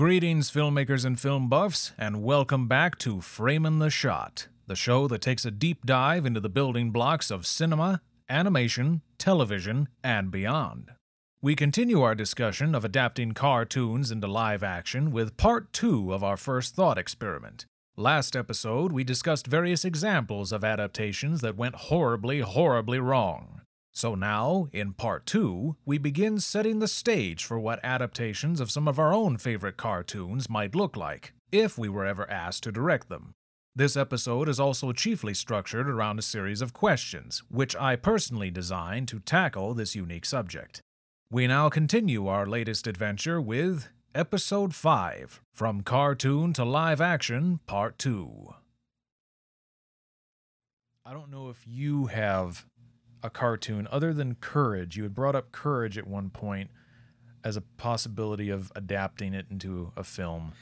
Greetings, filmmakers and film buffs, and welcome back to Framing the Shot, the show that takes a deep dive into the building blocks of cinema, animation, television, and beyond. We continue our discussion of adapting cartoons into live action with part two of our first thought experiment. Last episode, we discussed various examples of adaptations that went horribly, horribly wrong. So now, in part two, we begin setting the stage for what adaptations of some of our own favorite cartoons might look like, if we were ever asked to direct them. This episode is also chiefly structured around a series of questions, which I personally designed to tackle this unique subject. We now continue our latest adventure with Episode 5 From Cartoon to Live Action, Part 2. I don't know if you have a cartoon other than Courage. You had brought up Courage at one point as a possibility of adapting it into a film.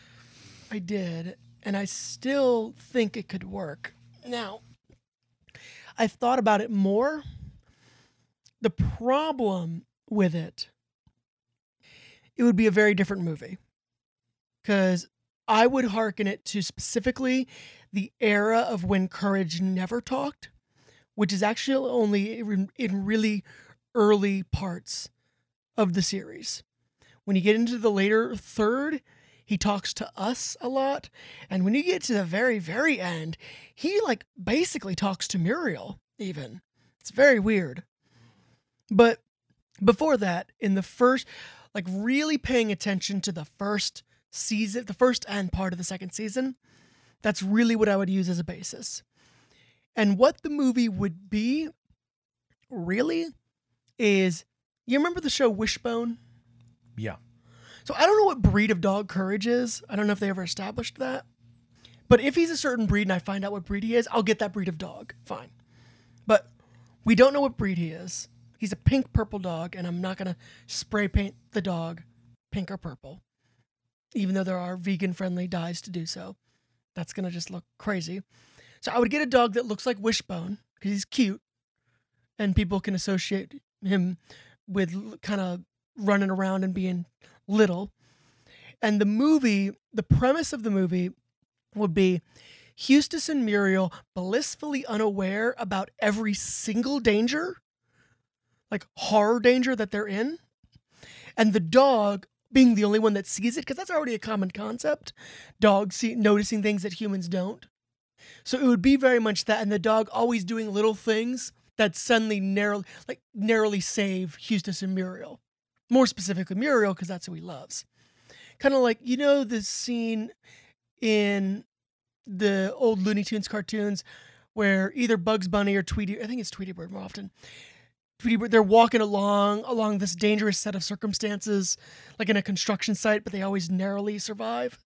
I did, and I still think it could work. Now, I've thought about it more. The problem with it, it would be a very different movie. Because I would hearken it to specifically the era of when Courage never talked, which is actually only in really early parts of the series. When you get into the later third, he talks to us a lot. And when you get to the very, very end, he like basically talks to Muriel, even. It's very weird. But before that, in the first, like really paying attention to the first season, the first and part of the second season, that's really what I would use as a basis. And what the movie would be, really, is you remember the show Wishbone? Yeah. So I don't know what breed of dog Courage is. I don't know if they ever established that. But if he's a certain breed and I find out what breed he is, I'll get that breed of dog. Fine. But we don't know what breed he is. He's a pink purple dog, and I'm not going to spray paint the dog pink or purple, even though there are vegan friendly dyes to do so. That's going to just look crazy. So I would get a dog that looks like Wishbone because he's cute, and people can associate him with kind of running around and being little. And the movie, the premise of the movie would be Eustace and Muriel blissfully unaware about every single danger, like horror danger that they're in. And the dog being the only one that sees it, because that's already a common concept. Dogs see, noticing things that humans don't. So it would be very much that, and the dog always doing little things that suddenly narrowly, like narrowly save Eustace and Muriel more specifically Muriel, because that's who he loves. Kind of like, you know, the scene in the old Looney Tunes cartoons where either Bugs Bunny or Tweety, I think it's Tweety Bird more often. Tweety Bird, they're walking along along this dangerous set of circumstances, like in a construction site, but they always narrowly survive.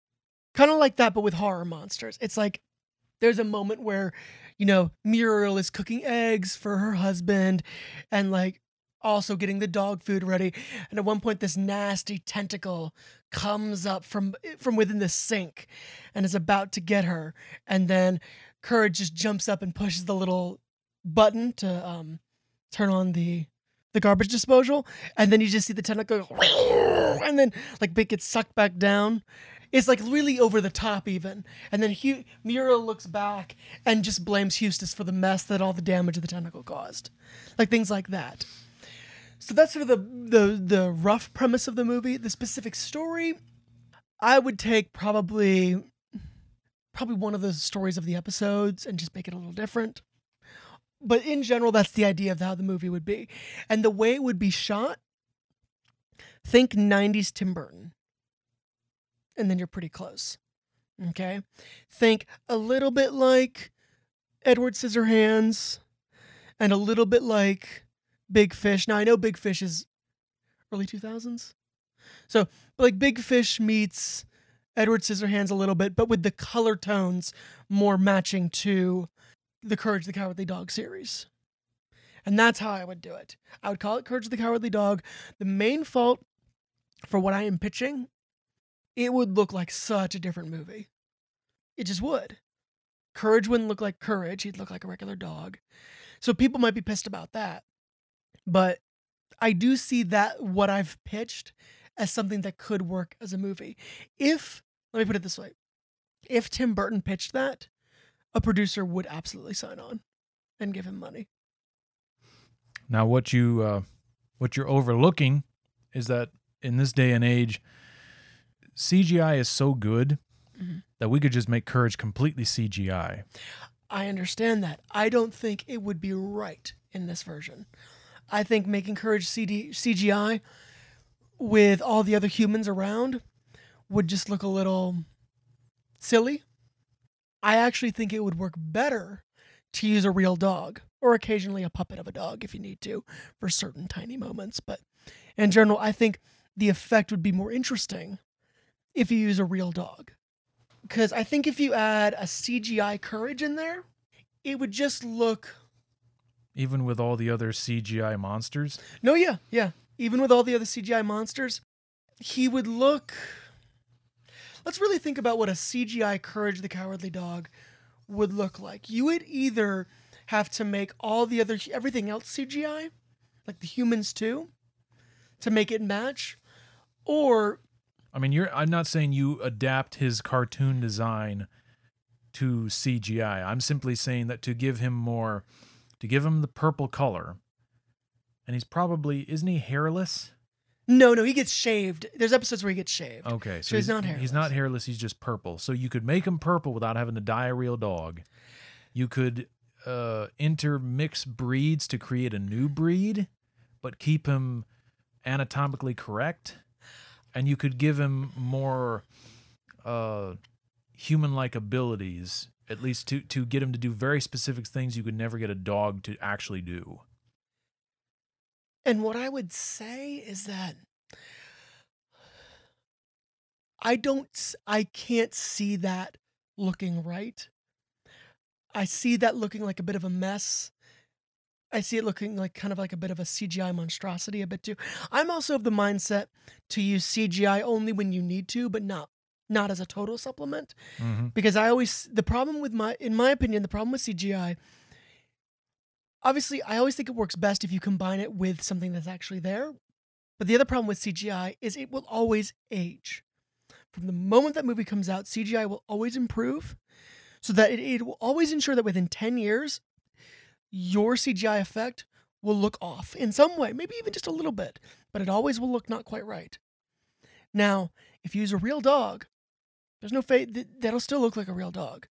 Kind of like that, but with horror monsters. It's like there's a moment where, you know, Muriel is cooking eggs for her husband, and like also getting the dog food ready. And at one point, this nasty tentacle comes up from from within the sink and is about to get her. And then Courage just jumps up and pushes the little button to um, turn on the the garbage disposal. And then you just see the tentacle go, and then like it gets sucked back down. It's like really over the top, even. And then Hugh, Muriel looks back and just blames Eustace for the mess that all the damage of the tentacle caused. Like things like that. So that's sort of the, the the rough premise of the movie. The specific story, I would take probably probably one of the stories of the episodes and just make it a little different. But in general, that's the idea of how the movie would be. And the way it would be shot, think 90s Tim Burton. And then you're pretty close. Okay? Think a little bit like Edward Scissorhands and a little bit like Big Fish. Now I know Big Fish is early 2000s. So, like Big Fish meets Edward Scissorhands a little bit, but with the color tones more matching to the Courage the Cowardly Dog series. And that's how I would do it. I would call it Courage the Cowardly Dog. The main fault for what I am pitching, it would look like such a different movie. It just would. Courage wouldn't look like Courage, he'd look like a regular dog. So people might be pissed about that. But I do see that what I've pitched as something that could work as a movie. If, let me put it this way if Tim Burton pitched that, a producer would absolutely sign on and give him money. Now, what you uh, what you're overlooking is that in this day and age, CGI is so good Mhm. that we could just make Courage completely CGI. I understand that. I don't think it would be right in this version. I think making Courage CD, CGI with all the other humans around would just look a little silly. I actually think it would work better to use a real dog or occasionally a puppet of a dog if you need to for certain tiny moments. But in general, I think the effect would be more interesting if you use a real dog. Because I think if you add a CGI courage in there, it would just look. Even with all the other CGI monsters, No, yeah, yeah. Even with all the other CGI monsters, he would look. Let's really think about what a CGI Courage the Cowardly Dog would look like. You would either have to make all the other everything else CGI, like the humans too, to make it match, or I mean, you're. I'm not saying you adapt his cartoon design to CGI. I'm simply saying that to give him more, to give him the purple color, and he's probably isn't he hairless? no, no, he gets shaved. There's episodes where he gets shaved. Okay, so, So he's not hairless. He's not hairless. He's just purple. So you could make him purple without having to dye a real dog. You could uh, intermix breeds to create a new breed, but keep him anatomically correct. And you could give him more uh, human-like abilities, at least to to get him to do very specific things you could never get a dog to actually do. And what I would say is that I don't, I can't see that looking right. I see that looking like a bit of a mess. I see it looking like kind of like a bit of a CGI monstrosity a bit too. I'm also of the mindset to use CGI only when you need to, but not not as a total supplement Mm-hmm. because I always the problem with my in my opinion the problem with CGI obviously I always think it works best if you combine it with something that's actually there but the other problem with CGI is it will always age from the moment that movie comes out CGI will always improve so that it, it will always ensure that within 10 years your CGI effect will look off in some way maybe even just a little bit but it always will look not quite right now if you use a real dog there's no fate th- that'll still look like a real dog.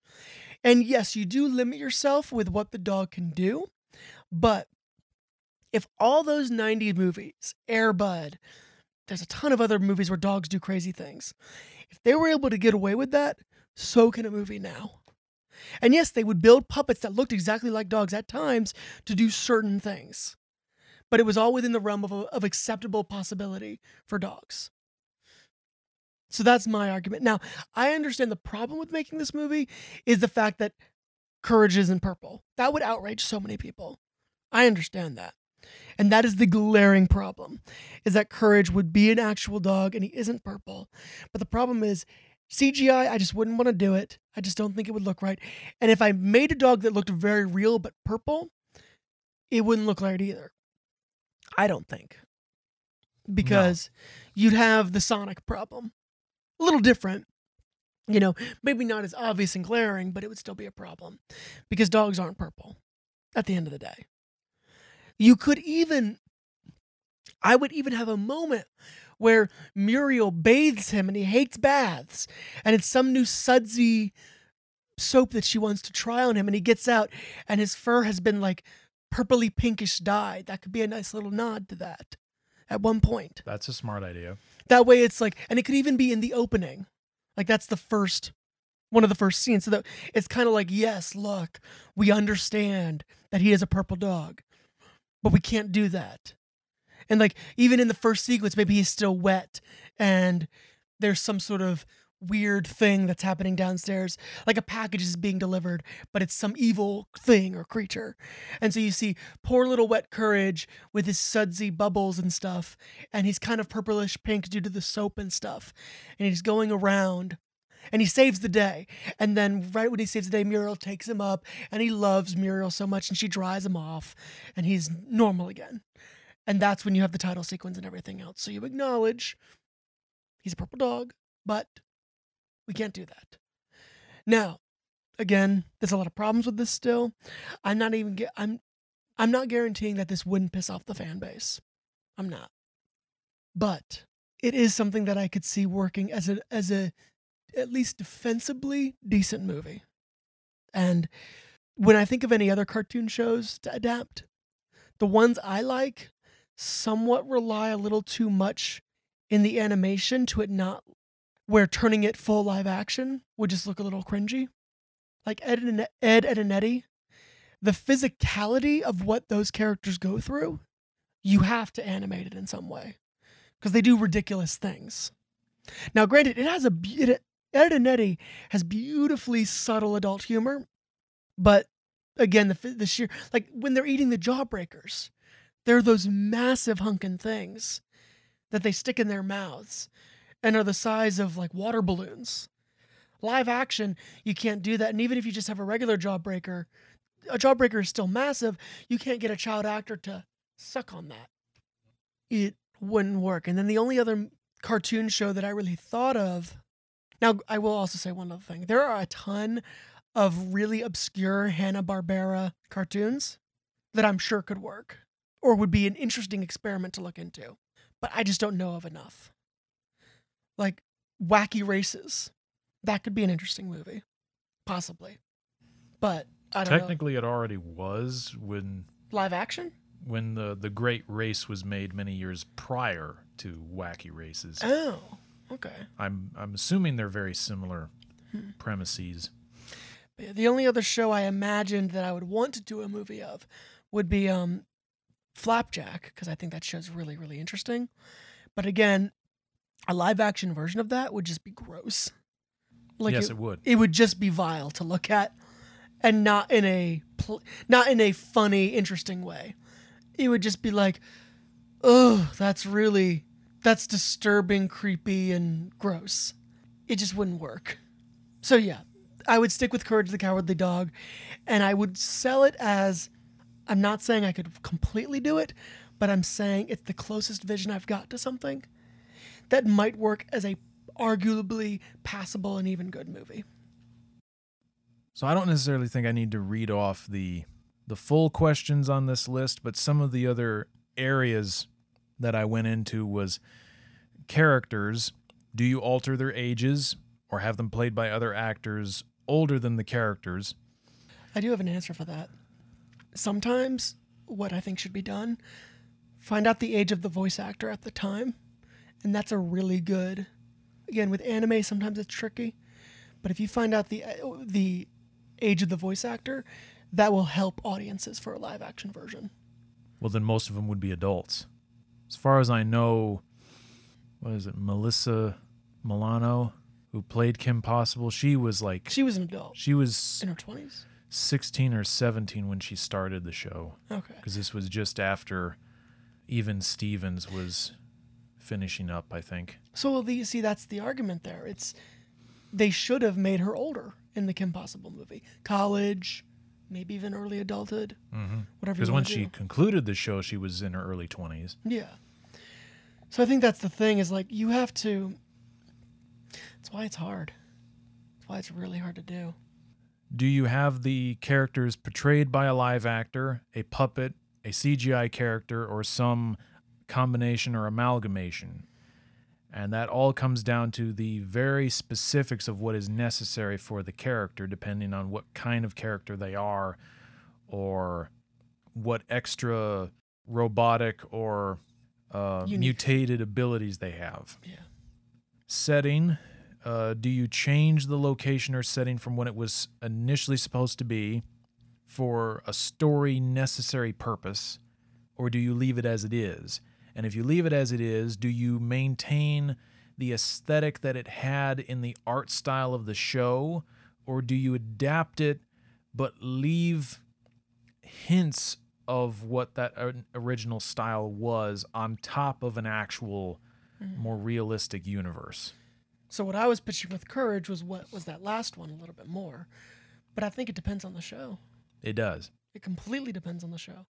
And yes, you do limit yourself with what the dog can do, but if all those 90s movies, Air Bud, there's a ton of other movies where dogs do crazy things. If they were able to get away with that, so can a movie now. And yes, they would build puppets that looked exactly like dogs at times to do certain things. But it was all within the realm of, of acceptable possibility for dogs. So that's my argument. Now, I understand the problem with making this movie is the fact that Courage isn't purple. That would outrage so many people. I understand that. And that is the glaring problem is that Courage would be an actual dog and he isn't purple. But the problem is CGI, I just wouldn't want to do it. I just don't think it would look right. And if I made a dog that looked very real but purple, it wouldn't look right either. I don't think. Because you'd have the Sonic problem a little different. You know, maybe not as obvious and glaring, but it would still be a problem because dogs aren't purple at the end of the day. You could even, I would even have a moment where Muriel bathes him and he hates baths and it's some new sudsy soap that she wants to try on him and he gets out and his fur has been like purpley pinkish dyed. That could be a nice little nod to that at one point. That's a smart idea. That way it's like, and it could even be in the opening. Like that's the first, one of the first scenes. So that it's kind of like, yes, look, we understand that he is a purple dog, but we can't do that. And like, even in the first sequence, maybe he's still wet and there's some sort of weird thing that's happening downstairs. Like a package is being delivered, but it's some evil thing or creature. And so you see poor little wet courage with his sudsy bubbles and stuff, and he's kind of purplish pink due to the soap and stuff. And he's going around and he saves the day. And then right when he saves the day, Muriel takes him up and he loves Muriel so much and she dries him off and he's normal again. And that's when you have the title sequence and everything else. So you acknowledge He's a purple dog, but we can't do that. Now, again, there's a lot of problems with this still. I'm not even get I'm I'm not guaranteeing that this wouldn't piss off the fan base. I'm not. But it is something that I could see working as a as a at least defensibly decent movie. And when I think of any other cartoon shows to adapt, the ones I like somewhat rely a little too much in the animation to it not where turning it full live action would just look a little cringy. Like Ed and Ed, Ed and Eddy, the physicality of what those characters go through, you have to animate it in some way because they do ridiculous things. Now, granted, it has a it, Ed and Eddy has beautifully subtle adult humor, but again, the the sheer like when they're eating the jawbreakers, they're those massive hunkin' things that they stick in their mouths and are the size of like water balloons. Live action, you can't do that. And even if you just have a regular jawbreaker, a jawbreaker is still massive. You can't get a child actor to suck on that. It wouldn't work. And then the only other cartoon show that I really thought of. Now, I will also say one other thing. There are a ton of really obscure Hanna-Barbera cartoons that I'm sure could work or would be an interesting experiment to look into. But I just don't know of enough. Like Wacky Races. That could be an interesting movie. Possibly. But I don't know. Technically it already was when. Live action? when the the great race was made many years prior to Wacky Races. Oh, okay. I'm I'm assuming they're very similar premises. The only other show I imagined that I would want to do a movie of would be um, Flapjack, because I think that show's really, really interesting. But again, a live action version of that would just be gross. Like yes, it, it would. it would just be vile to look at, and not in a pl- not in a funny, interesting way. It would just be like, oh, that's really that's disturbing, creepy, and gross. It just wouldn't work. So yeah, I would stick with Courage the Cowardly Dog, and I would sell it as I'm not saying I could completely do it, but I'm saying it's the closest vision I've got to something that might work as a arguably passable and even good movie. So I don't necessarily think I need to read off the the full questions on this list, but some of the other areas that I went into was characters. Do you alter their ages or have them played by other actors older than the characters? I do have an answer for that. Sometimes what I think should be done, find out the age of the voice actor at the time, and that's a really good. Again, with anime, sometimes it's tricky, but if you find out the uh, the age of the voice actor, that will help audiences for a live action version. Well, then most of them would be adults. As far as I know, what is it, Melissa Milano, who played Kim Possible? She was like She was an adult she was in her twenties. 16 or 17 when she started the show Okay. because this was just after even Stevens was finishing up, I think. So well, the, see, that's the argument there. It's they should have made her older in the Kim Possible movie, college, maybe even early adulthood, Mm-hmm. whatever. Because you when she do. concluded the show, she was in her early 20s. yeah. So I think that's the thing is like you have to. That's why it's hard. That's why it's really hard to do. Do you have the characters portrayed by a live actor, a puppet, a CGI character, or some combination or amalgamation? And that all comes down to the very specifics of what is necessary for the character, depending on what kind of character they are or what extra robotic or uh, mutated abilities they have. Yeah. Setting uh, do you change the location or setting from what it was initially supposed to be for a story necessary purpose, or do you leave it as it is? And if you leave it as it is, do you maintain the aesthetic that it had in the art style of the show, or do you adapt it but leave hints of what that original style was on top of an actual more realistic universe? So what I was pitching with Courage was what was that last one a little bit more, but I think it depends on the show. It does. It completely depends on the show.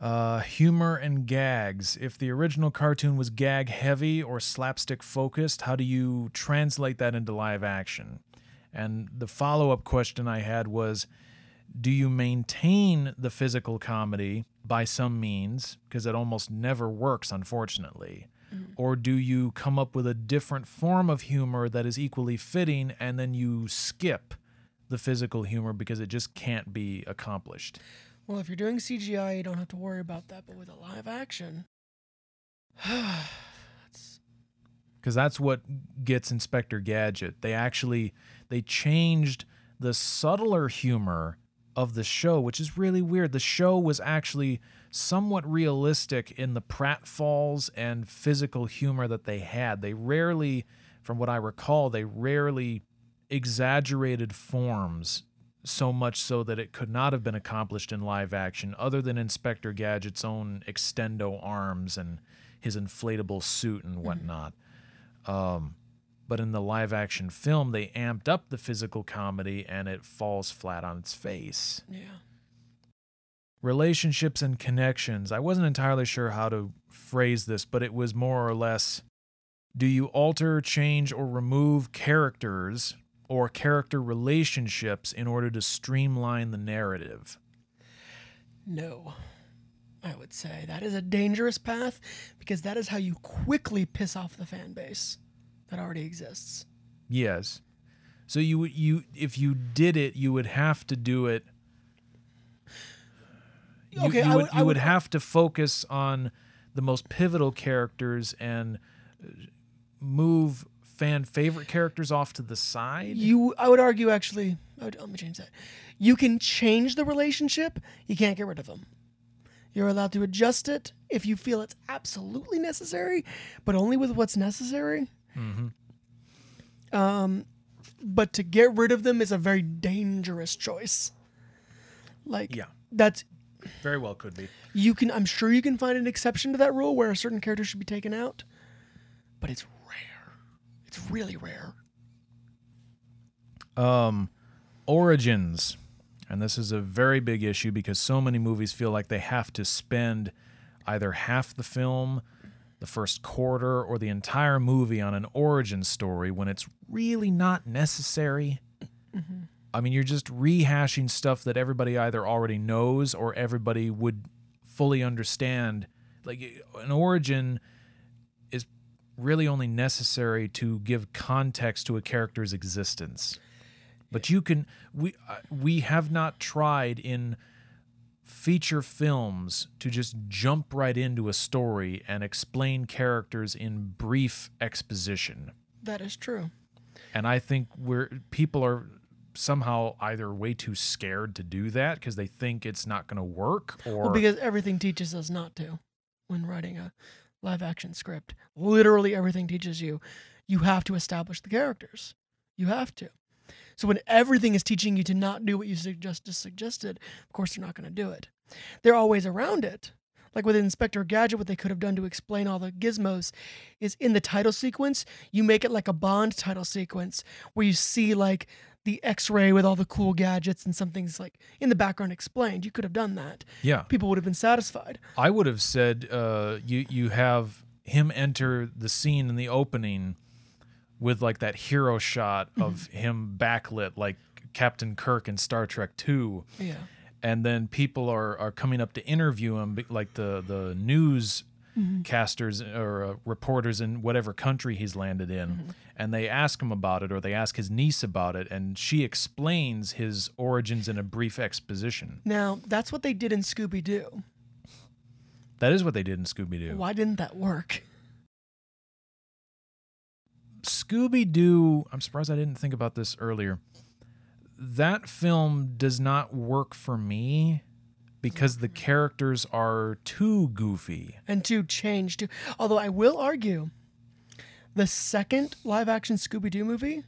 Uh, humor and gags. If the original cartoon was gag heavy or slapstick focused, how do you translate that into live action? And the follow up question I had was do you maintain the physical comedy by some means? Because it almost never works, unfortunately. Mm-hmm. Or do you come up with a different form of humor that is equally fitting and then you skip the physical humor because it just can't be accomplished? Well, if you're doing CGI, you don't have to worry about that. But with a live action, that's because that's what gets Inspector Gadget. They actually they changed the subtler humor of the show, which is really weird. The show was actually somewhat realistic in the pratfalls and physical humor that they had. They rarely, from what I recall, they rarely exaggerated forms so much so that it could not have been accomplished in live action other than Inspector Gadget's own extendo arms and his inflatable suit and whatnot. Um, but in the live action film, they amped up the physical comedy and it falls flat on its face. yeah. Relationships and connections. I wasn't entirely sure how to phrase this, but it was more or less do you alter, change, or remove characters or character relationships in order to streamline the narrative? No. I would say that is a dangerous path because that is how you quickly piss off the fan base that already exists. Yes. So you you if you did it, you would have to do it. You, Okay, you would, would- you would- would have to focus on the most pivotal characters and uh, move fan favorite characters off to the side. You, I would argue, actually, would, let me change that. You can change the relationship, you can't get rid of them. You're allowed to adjust it if you feel it's absolutely necessary, but only with what's necessary. Hmm. Um, but to get rid of them is a very dangerous choice. Like, Yeah. that's Very well could be. you can. I'm sure you can find an exception to that rule where a certain character should be taken out, but it's rare. It's really rare. Um, origins, and this is a very big issue because so many movies feel like they have to spend either half the film, the first quarter, or the entire movie on an origin story when it's really not necessary. I mean, you're just rehashing stuff that everybody either already knows or everybody would fully understand. Like an origin is really only necessary to give context to a character's existence. But you can we uh, we have not tried in feature films to just jump right into a story and explain characters in brief exposition. That is true. And I think we're people are somehow either way too scared to do that because they think it's not going to work or Well, because everything teaches us not to when writing a live action script. Literally everything teaches you you have to establish the characters. You have to. So when everything is teaching you to not do what you suggest, just suggested, of course they're not going to do it. There are ways around it. Like with Inspector Gadget, what they could have done to explain all the gizmos is in the title sequence, you make it like a Bond title sequence where you see like the X-ray with all the cool gadgets and something's like in the background explained. You could have done that yeah. people would have been satisfied. I would have said uh, you you have him enter the scene in the opening with like that hero shot of him backlit like Captain Kirk in Star Trek Two, Yeah. And then people are are coming up to interview him, like the the news casters or uh, reporters in whatever country he's landed in, and they ask him about it or they ask his niece about it, and she explains his origins in a brief exposition. Now, that's what they did in Scooby Doo. That is what they did in Scooby Doo. Why didn't that work? Scooby Doo, I'm surprised I didn't think about this earlier. That film does not work for me because the characters are too goofy. And too changed. although I will argue the second live action Scooby Doo movie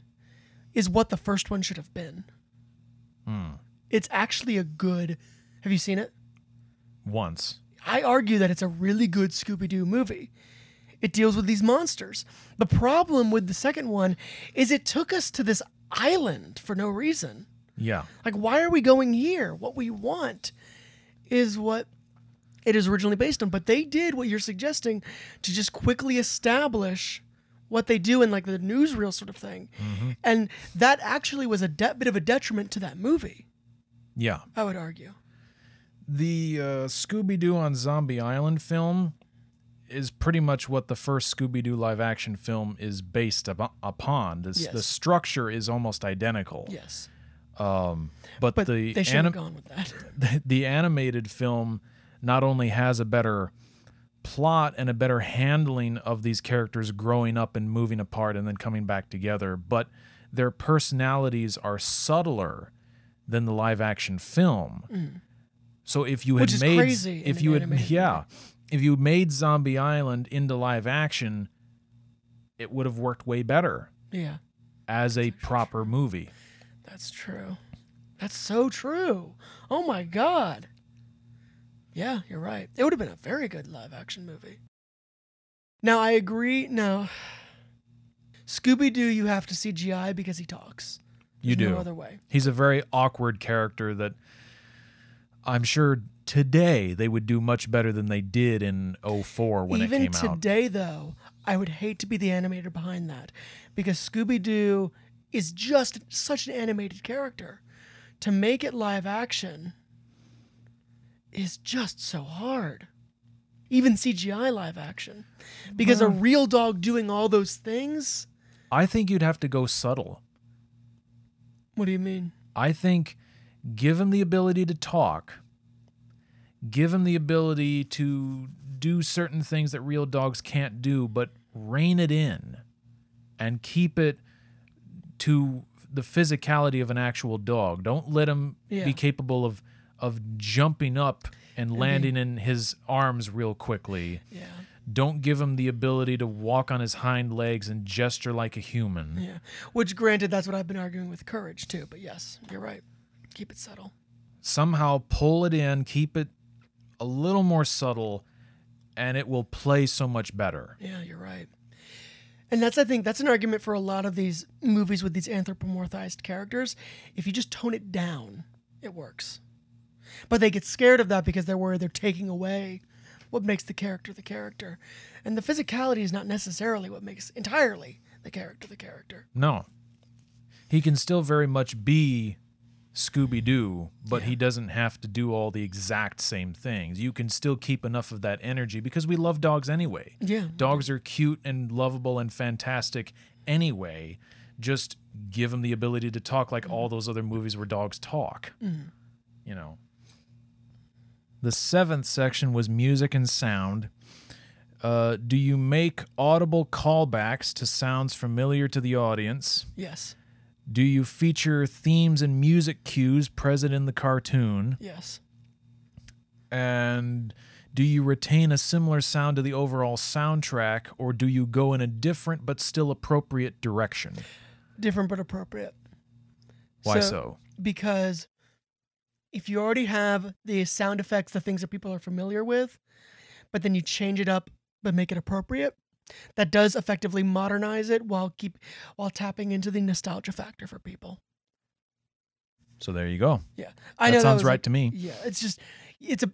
is what the first one should have been. Hmm. It's actually a good have you seen it? Once. I argue that it's a really good Scooby Doo movie. It deals with these monsters. The problem with the second one is it took us to this island for no reason. Yeah. Like, why are we going here? What we want is what it is originally based on. But they did what you're suggesting to just quickly establish what they do in like the newsreel sort of thing, and that actually was a de- bit of a detriment to that movie. Yeah. I would argue. The uh, Scooby Doo on Zombie Island film is pretty much what the first Scooby Doo live action film is based upon. This, The structure is almost identical. Yes, Um, but, but the they should anim- have gone with that. the, the animated film not only has a better plot and a better handling of these characters growing up and moving apart and then coming back together, but their personalities are subtler than the live action film. So if you had Mm. Made if you had yeah, if you made Zombie Island into live action, it would have worked way better Yeah, as a proper movie. that's true. That's so true. Oh my god. Yeah, you're right. It would have been a very good live action movie. Now I agree. No, Scooby Doo, you have to CGI because he talks. You do. no other way. He's a very awkward character that I'm sure today they would do much better than they did in 04 when Even it came out. today, though, I would hate to be the animator behind that because Scooby Doo is just such an animated character. To make it live action is just so hard. Even CGI live action. Because a real dog doing all those things, I think you'd have to go subtle. what do you mean? I think give him the ability to talk, give him the ability to do certain things that real dogs can't do, but rein it in and keep it to the physicality of an actual dog. Don't let him Yeah. be capable of of jumping up and landing in his arms real quickly. Yeah. Don't give him the ability to walk on his hind legs and gesture like a human. Yeah. Which, granted, that's what I've been arguing with Courage, too. But yes, you're right. Keep it subtle. somehow pull it in, keep it a little more subtle, and it will play so much better. Yeah, you're right. And that's I think that's an argument for a lot of these movies with these anthropomorphized characters. If you just tone it down, it works. But they get scared of that because they're worried they're taking away what makes the character the character. And the physicality is not necessarily what makes entirely the character the character. No. He can still very much be Scooby Doo, but he doesn't have to do all the exact same things. You can still keep enough of that energy because we love dogs anyway. Yeah. Dogs are cute and lovable and fantastic anyway. Just give them the ability to talk like all those other movies where dogs talk. You know. The seventh section was music and sound. Uh, do you make audible callbacks to sounds familiar to the audience? Yes. Do you feature themes and music cues present in the cartoon? Yes. And do you retain a similar sound to the overall soundtrack, or do you go in a different but still appropriate direction? Different but appropriate. Why so? Because if you already have the sound effects, the things that people are familiar with, but then you change it up but make it appropriate, that does effectively modernize it while keep while tapping into the nostalgia factor for people. So there you go. Yeah, I That know sounds was right like- to me. Yeah, it's just it's a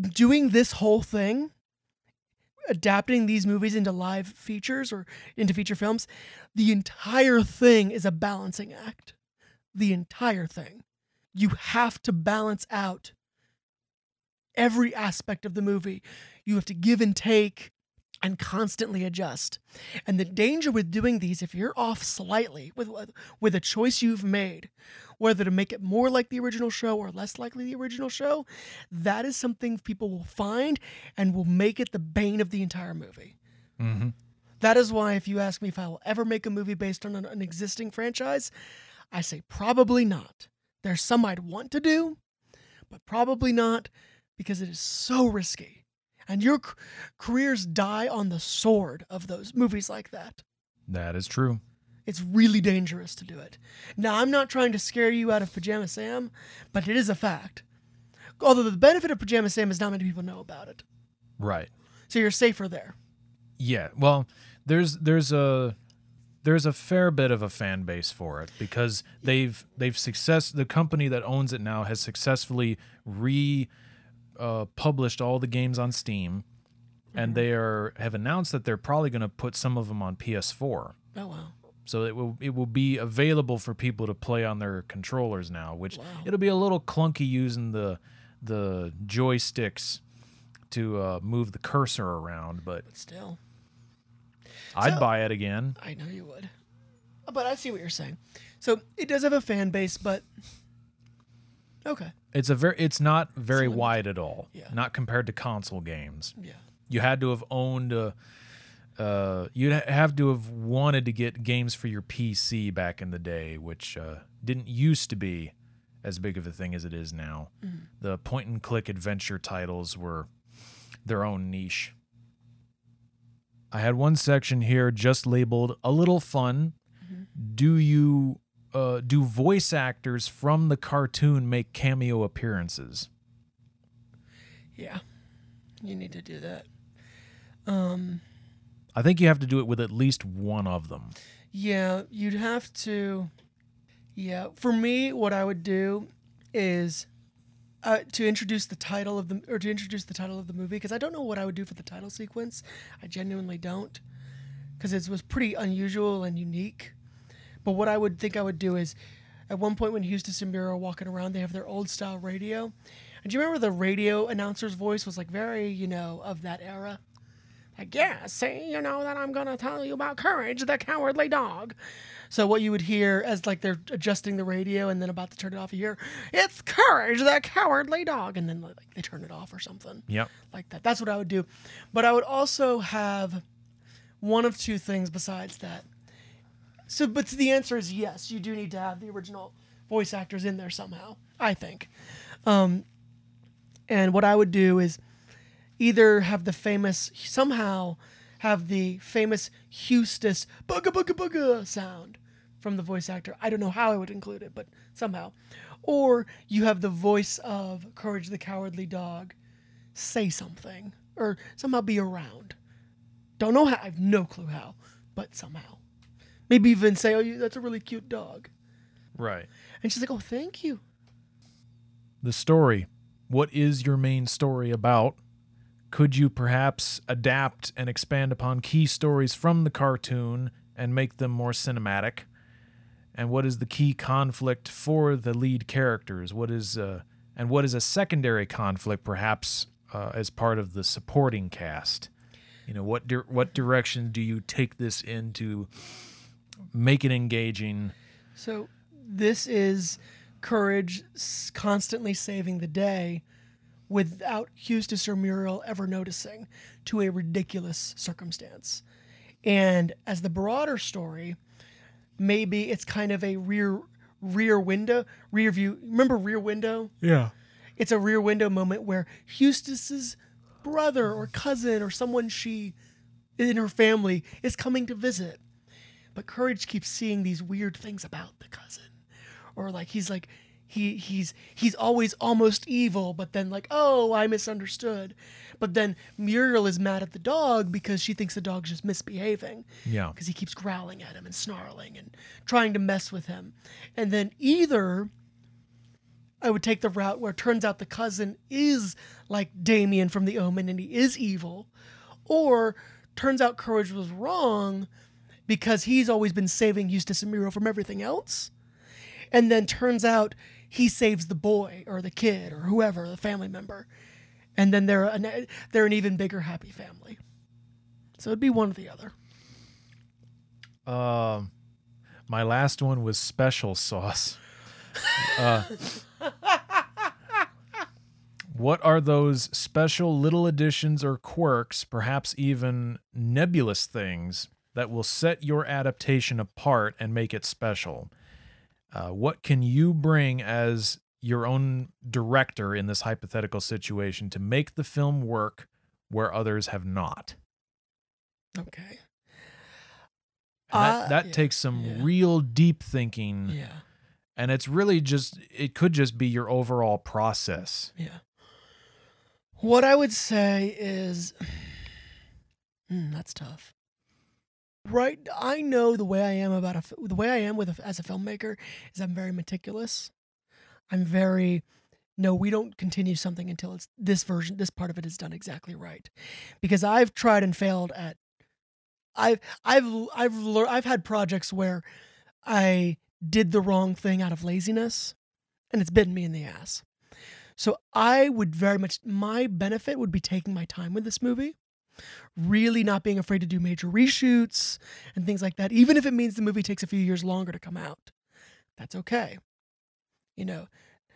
doing this whole thing, adapting these movies into live features or into feature films. The entire thing is a balancing act. The entire thing, you have to balance out every aspect of the movie. You have to give and take and constantly adjust. And the danger with doing these, if you're off slightly with with a choice you've made, whether to make it more like the original show or less likely the original show, that is something people will find and will make it the bane of the entire movie. hmm That is why, if you ask me if I will ever make a movie based on an, an existing franchise, I say probably not. There's some I'd want to do, but probably not because it is so risky. And your c- careers die on the sword of those movies like that. That is true. It's really dangerous to do it. Now, I'm not trying to scare you out of Pajama Sam, but it is a fact. Although the benefit of Pajama Sam is not many people know about it. Right. So you're safer there. Yeah. Well, there's there's a there's a fair bit of a fan base for it because they've they've success the company that owns it now has successfully re uh, published all the games on Steam, and they are have announced that they're probably going to put some of them on PS4. Oh wow. So it will it will be available for people to play on their controllers now, which Wow. it'll be a little clunky using the the joysticks to uh, move the cursor around, but But still, I'd So- buy it again. I know you would. But I see what you're saying. So it does have a fan base, but okay. It's a very it's not very Someone- wide at all. Yeah. Not compared to console games. Yeah. You had to have owned a uh, you'd have to have wanted to get games for your PC back in the day, which uh, didn't used to be as big of a thing as it is now. The point and click adventure titles were their own niche. I had one section here just labeled a little fun. Do you uh, do voice actors from the cartoon make cameo appearances? Yeah. You need to do that. Um I think you have to do it with at least one of them. Yeah, you'd have to. Yeah, for me, what I would do is uh, to introduce the title of the or to introduce the title of the movie because I don't know what I would do for the title sequence. I genuinely don't because it was pretty unusual and unique. But what I would think I would do is, at one point when Eustace and Muriel are walking around, they have their old style radio. And do you remember the radio announcer's voice was like very, you know, of that era? Like, yeah, see, you know that I'm gonna tell you about Courage, the cowardly dog. So what you would hear as like they're adjusting the radio and then about to turn it off, you hear, "It's Courage, the cowardly dog," and then like they turn it off or something Yep. like that. That's what I would do. But I would also have one of two things besides that. So, but the answer is yes. You do need to have the original voice actors in there somehow. I think. Um, and what I would do is either have the famous somehow have the famous Eustace booga booga booga sound from the voice actor. I don't know how I would include it, but somehow. Or you have the voice of Courage the Cowardly Dog say something or somehow be around. Don't know how. I have no clue how, but somehow. Maybe even say, "Oh, you, that's a really cute dog," Right. and she's like, "Oh, thank you." The story. What is your main story about? Could you perhaps adapt and expand upon key stories from the cartoon and make them more cinematic? And what is the key conflict for the lead characters? What is uh, and what is a secondary conflict, perhaps uh, as part of the supporting cast? You know, what di- what direction do you take this in to make it engaging? So this is courage constantly saving the day without Eustace or Muriel ever noticing to a ridiculous circumstance. And as the broader story, maybe it's kind of a rear rear window, rear view. Remember rear window? Yeah. It's a rear window moment where Eustace's brother or cousin or someone she in her family is coming to visit. But Courage keeps seeing these weird things about the cousin. Or like he's like he he's he's always almost evil, but then like, oh, I misunderstood. But then Muriel is mad at the dog because she thinks the dog's just misbehaving Yeah. because he keeps growling at him and snarling and trying to mess with him. And then either I would take the route where it turns out the cousin is like Damien from The Omen and he is evil, or turns out Courage was wrong because he's always been saving Eustace and Muriel from everything else. And then turns out he saves the boy or the kid or whoever, the family member. And then they're an, they're an even bigger happy family. So it'd be one or the other. Um, my last one was special sauce. Uh, what are those special little additions or quirks, perhaps even nebulous things, that will set your adaptation apart and make it special? Uh, what can you bring as your own director in this hypothetical situation to make the film work where others have not? Okay. And that, Uh, that yeah, takes some yeah. real deep thinking Yeah. and it's really just it could just be your overall process Yeah. What I would say is, Hmm, that's tough. Right, I know the way I am about a the way I am with a, as a filmmaker is I'm very meticulous. I'm very no, we don't continue something until it's this version, this part of it is done exactly right. Because I've tried and failed at I've I've I've learned I've had projects where I did the wrong thing out of laziness and it's bitten me in the ass. So I would very much my benefit would be taking my time with this movie. Really not being afraid to do major reshoots and things like that, even if it means the movie takes a few years longer to come out. That's okay. You know,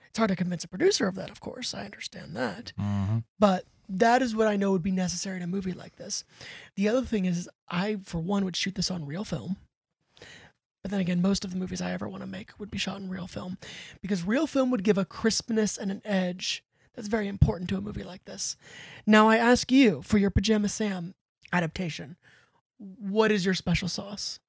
it's hard to convince a producer of that, of course. I understand that. Mm-hmm. But that is what I know would be necessary in a movie like this. The other thing is, I, for one, would shoot this on real film. But then again, most of the movies I ever want to make would be shot in real film because real film would give a crispness and an edge that's very important to a movie like this. Now, I ask you for your Pajama Sam adaptation, what is your special sauce?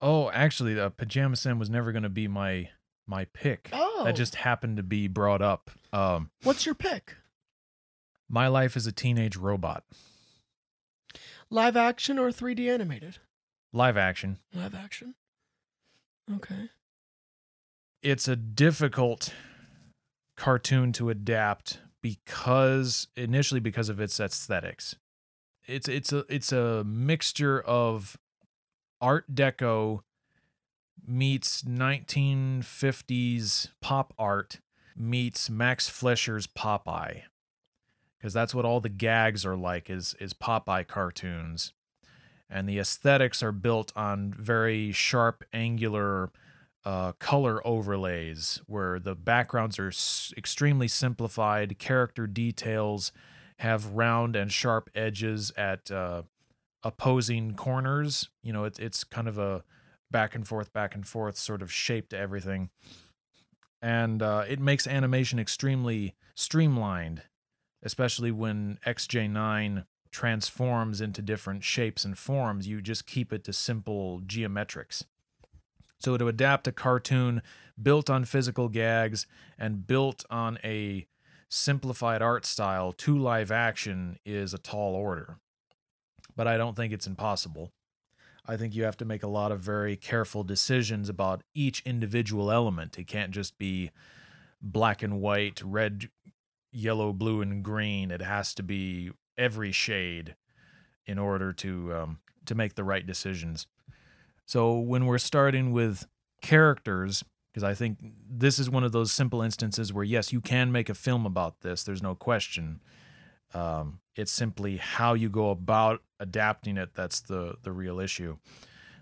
Oh, actually, uh, Pajama Sam was never going to be my my pick. Oh, That just happened to be brought up. Um, what's your pick? my life as a teenage robot, Live action or 3D animated? live action. Live action. Okay. It's a difficult cartoon to adapt because initially because of its aesthetics. It's it's a it's a mixture of Art Deco meets 1950s pop art meets Max Fleischer's Popeye. Because that's what all the gags are like is is Popeye cartoons. And the aesthetics are built on very sharp angular uh, color overlays where the backgrounds are s- extremely simplified, character details have round and sharp edges at uh, opposing corners. You know, it's it's kind of a back and forth, back and forth sort of shape to everything, and uh, it makes animation extremely streamlined, especially when XJ9 transforms into different shapes and forms. You just keep it to simple geometrics. So to adapt a cartoon built on physical gags and built on a simplified art style to live action is a tall order. But I don't think it's impossible. I think you have to make a lot of very careful decisions about each individual element. It can't just be black and white, red, yellow, blue, and green. It has to be every shade in order to um, to make the right decisions. So when we're starting with characters, because I think this is one of those simple instances where yes, you can make a film about this. There's no question. Um, it's simply how you go about adapting it that's the the real issue.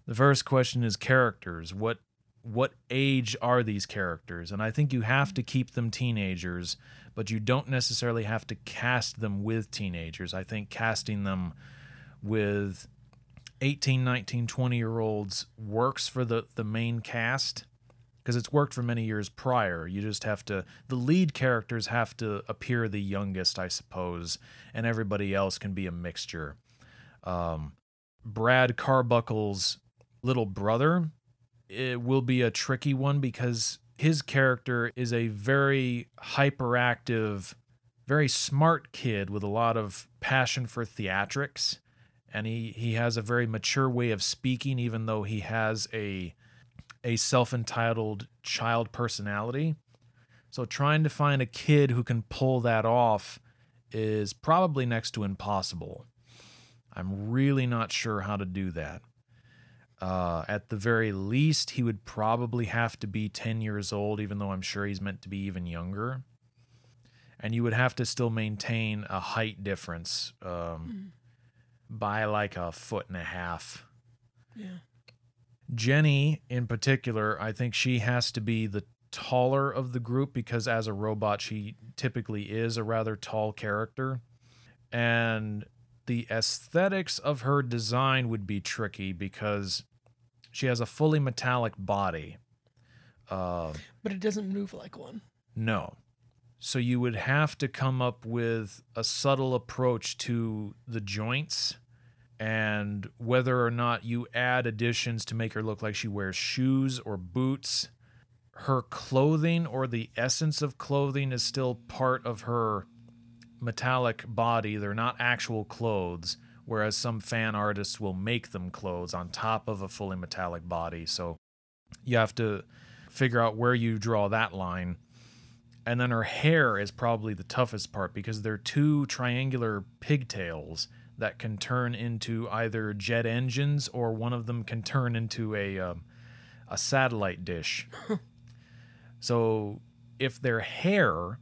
The first question is characters. What what age are these characters? And I think you have to keep them teenagers, but you don't necessarily have to cast them with teenagers. I think casting them with 18, 19, 20 year olds works for the, the main cast because it's worked for many years prior. You just have to, the lead characters have to appear the youngest, I suppose, and everybody else can be a mixture. Um, Brad Carbunkle's little brother it will be a tricky one because his character is a very hyperactive, very smart kid with a lot of passion for theatrics and he he has a very mature way of speaking even though he has a a self-entitled child personality. So trying to find a kid who can pull that off is probably next to impossible. I'm really not sure how to do that. Uh, at the very least he would probably have to be 10 years old even though i'm sure he's meant to be even younger. And you would have to still maintain a height difference um, by like a foot and a half. Yeah. Jenny, in particular, I think she has to be the taller of the group because as a robot, she typically is a rather tall character. And the aesthetics of her design would be tricky because she has a fully metallic body. Uh, But it doesn't move like one. no. So you would have to come up with a subtle approach to the joints and whether or not you add additions to make her look like she wears shoes or boots. Her clothing or the essence of clothing is still part of her metallic body. They're not actual clothes, whereas some fan artists will make them clothes on top of a fully metallic body. So you have to figure out where you draw that line And then her hair is probably the toughest part because they're two triangular pigtails that can turn into either jet engines or one of them can turn into a um, a satellite dish. so if their hair,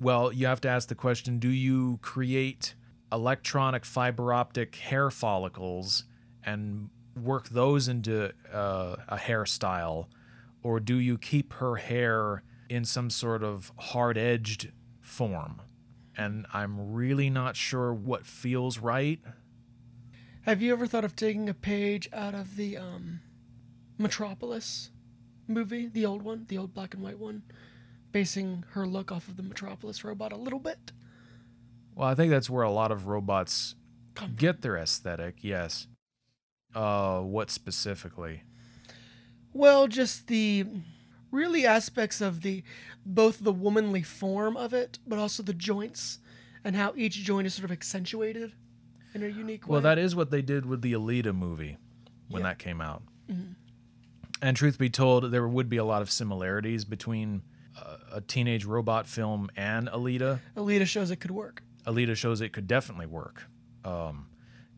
well, you have to ask the question: Do you create electronic fiber optic hair follicles and work those into uh, a hairstyle, or do you keep her hair in some sort of hard edged form? And I'm really not sure what feels right. Have you ever thought of taking a page out of the um, Metropolis movie, the old one, the old black and white one, basing her look off of the Metropolis robot a little bit? Well, I think that's where a lot of robots Come get their aesthetic, yes. Uh, what specifically? Well, just the really aspects of the both the womanly form of it, but also the joints and how each joint is sort of accentuated in a unique way. Well, that is what they did with the Alita movie when Yeah. that came out. And truth be told, there would be a lot of similarities between uh, a teenage robot film and Alita. Alita shows it could work. Alita shows it could definitely work.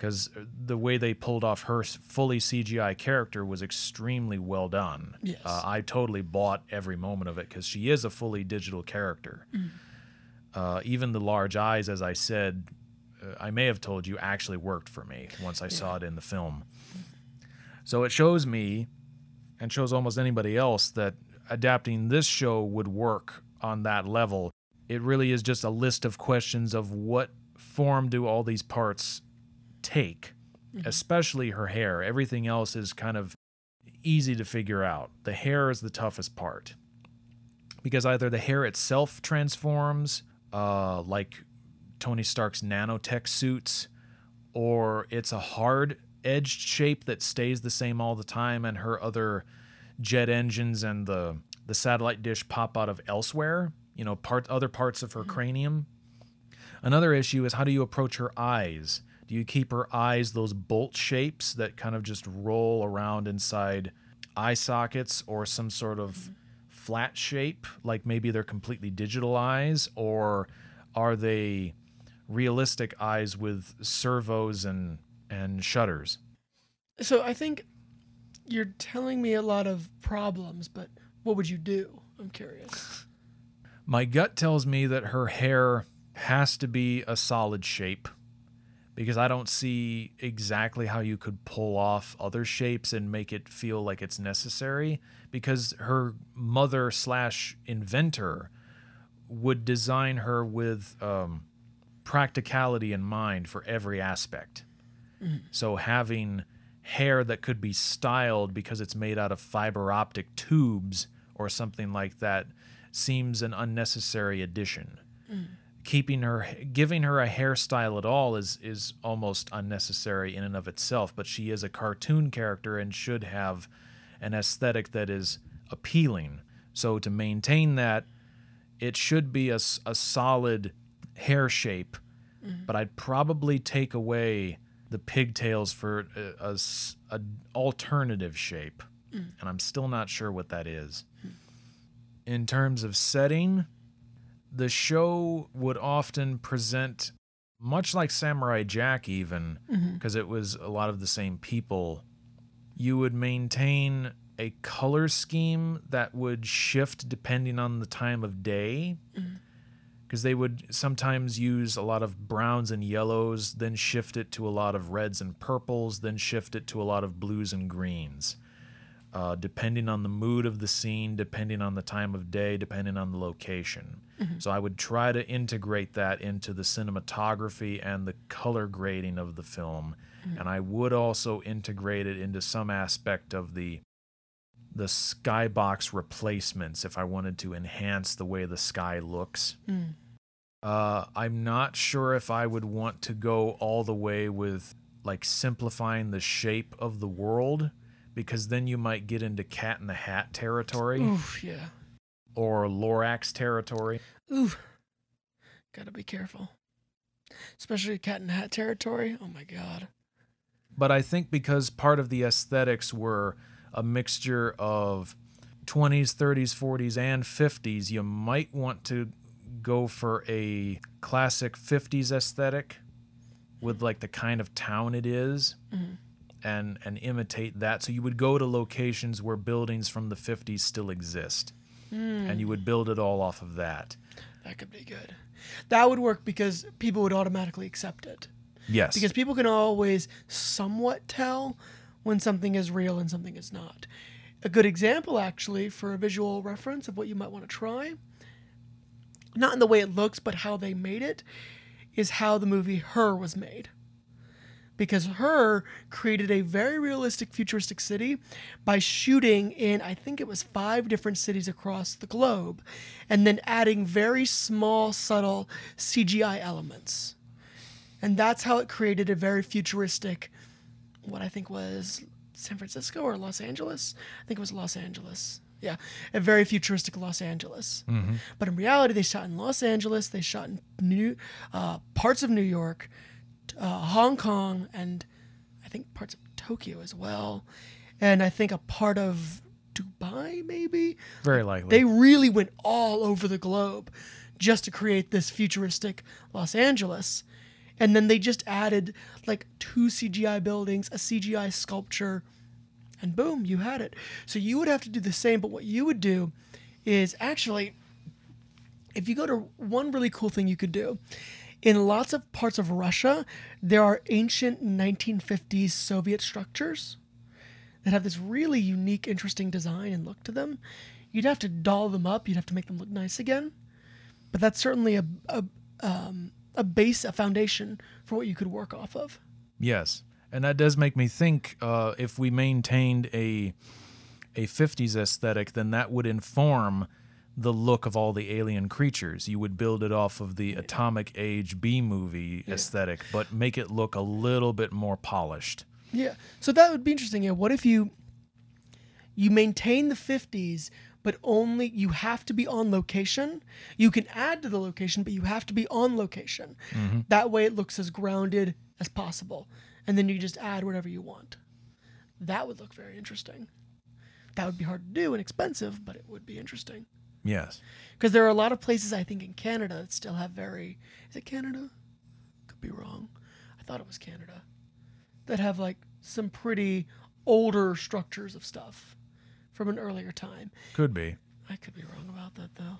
Because the way they pulled off her fully CGI character was extremely well done. Yes. Uh, I totally bought every moment of it because she is a fully digital character. Uh, even the large eyes, as I said, uh, I may have told you, actually worked for me once I saw it in the film. So it shows me, and shows almost anybody else, that adapting this show would work on that level. It really is just a list of questions of what form do all these parts take, especially her hair. Everything else is kind of easy to figure out. The hair is the toughest part because either the hair itself transforms, uh, like Tony Stark's nanotech suits, or it's a hard edged shape that stays the same all the time, and her other jet engines and the the satellite dish pop out of elsewhere. You know, part other parts of her cranium. Another issue is how do you approach her eyes? Do you keep her eyes those bolt shapes that kind of just roll around inside eye sockets or some sort of flat shape, like maybe they're completely digital eyes, or are they realistic eyes with servos and and shutters? So I think you're telling me a lot of problems, but what would you do? I'm curious. My gut tells me that her hair has to be a solid shape because I don't see exactly how you could pull off other shapes and make it feel like it's necessary because her mother slash inventor would design her with um, practicality in mind for every aspect. So having hair that could be styled because it's made out of fiber optic tubes or something like that seems an unnecessary addition. Keeping her giving her a hairstyle at all is is almost unnecessary in and of itself, but she is a cartoon character and should have an aesthetic that is appealing. So to maintain that it should be a, a solid hair shape, mm-hmm. but I'd probably take away the pigtails for a, a a alternative shape, mm. and I'm still not sure what that is. Mm. In terms of setting, the show would often present much like Samurai Jack, even mm-hmm. because it was a lot of the same people. You would maintain a color scheme that would shift depending on the time of day mm-hmm. because they would sometimes use a lot of browns and yellows, then shift it to a lot of reds and purples, then shift it to a lot of blues and greens. Uh, depending on the mood of the scene, depending on the time of day, depending on the location. So I would try to integrate that into the cinematography and the color grading of the film, and I would also integrate it into some aspect of the the skybox replacements if I wanted to enhance the way the sky looks. Uh, I'm not sure if I would want to go all the way with like simplifying the shape of the world because then you might get into cat in the hat territory Oof, yeah. or Lorax territory. Oof. Gotta be careful. Especially cat in the hat territory. Oh my god. But I think because part of the aesthetics were a mixture of 20s, 30s, 40s, and 50s, you might want to go for a classic 50s aesthetic with like the kind of town it is mm-hmm. And and imitate that. So you would go to locations where buildings from the 50s still exist. Hmm. And you would build it all off of that. That could be good. That would work because people would automatically accept it. Yes. Because people can always somewhat tell when something is real and something is not. A good example, actually, for a visual reference of what you might want to try, not in the way it looks, but how they made it, is how the movie Her was made. Because Her created a very realistic futuristic city by shooting in, I think it was five different cities across the globe, and then adding very small, subtle CGI elements. And that's how it created a very futuristic, what I think was San Francisco or Los Angeles. I think it was Los Angeles. Yeah, a very futuristic Los Angeles. But in reality, they shot in Los Angeles. They shot in New uh, parts of New York, uh, Hong Kong, and I think parts of Tokyo as well. And I think a part of Dubai, maybe. Very likely. They really went all over the globe just to create this futuristic Los Angeles. And then they just added like two CGI buildings, a CGI sculpture, and boom, you had it. So you would have to do the same, but what you would do is actually, if you go to one really cool thing you could do, in lots of parts of Russia, there are ancient 1950s Soviet structures that have this really unique, interesting design and look to them. You'd have to doll them up. You'd have to make them look nice again. But that's certainly a a, um, a base, a foundation for what you could work off of. Yes, and that does make me think. Uh, if we maintained a a '50s aesthetic, then that would inform the look of all the alien creatures. You would build it off of the atomic age B movie aesthetic, but make it look a little bit more polished. Yeah. So that would be interesting. Yeah. What if you you maintain the 50s, but only you have to be on location. You can add to the location, but you have to be on location. Mm-hmm. That way it looks as grounded as possible. And then you just add whatever you want. That would look very interesting. That would be hard to do and expensive, but it would be interesting. Yes. Because there are a lot of places I think in Canada that still have very is it Canada? Could be wrong. I thought it was Canada. That have like some pretty older structures of stuff from an earlier time. Could be. I could be wrong about that though.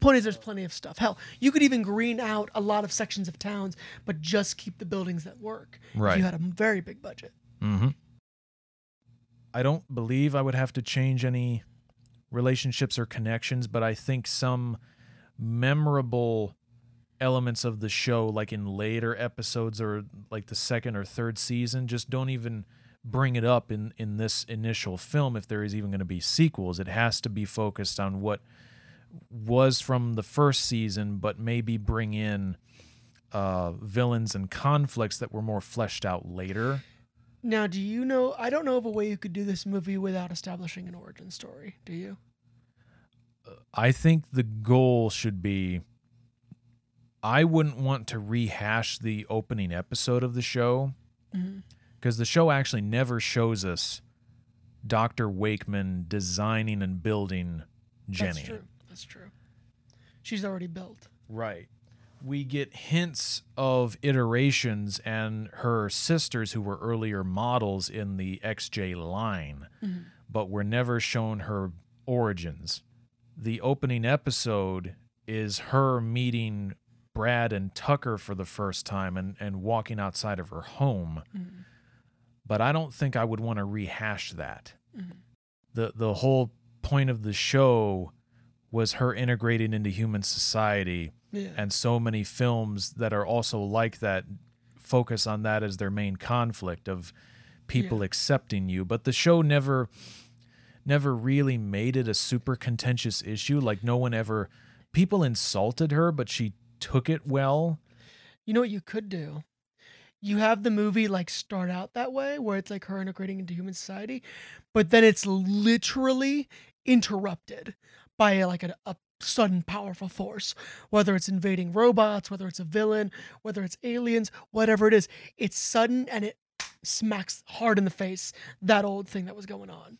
Point is, there's plenty of stuff. Hell, you could even green out a lot of sections of towns, but just keep the buildings that work. If Right. you had a very big budget. Mm-hmm. I don't believe I would have to change any relationships or connections, but I think some memorable elements of the show, like in later episodes or like the second or third season, just don't even bring it up in in this initial film if there is even going to be sequels. It has to be focused on what was from the first season but maybe bring in uh villains and conflicts that were more fleshed out later Now, do you know? I don't know of a way you could do this movie without establishing an origin story. Do you? Uh, I think the goal should be I wouldn't want to rehash the opening episode of the show mm-hmm. because the show actually never shows us Dr. Wakeman designing and building Jenny. That's true. That's true. She's already built. Right. We get hints of iterations and her sisters who were earlier models in the XJ line, mm-hmm. but we're never shown her origins. The opening episode is her meeting Brad and Tucker for the first time and, and walking outside of her home. Mm-hmm. But I don't think I would want to rehash that. Mm-hmm. The the whole point of the show was her integrating into human society Yeah. and so many films that are also like that focus on that as their main conflict of people Yeah. accepting you but the show never never really made it a super contentious issue like no one ever people insulted her but she took it well You know what you could do? You have the movie like start out that way, where it's like her integrating into human society, but then it's literally interrupted by like a, a sudden powerful force, whether it's invading robots, whether it's a villain, whether it's aliens, whatever it is. It's sudden and it smacks hard in the face that old thing that was going on.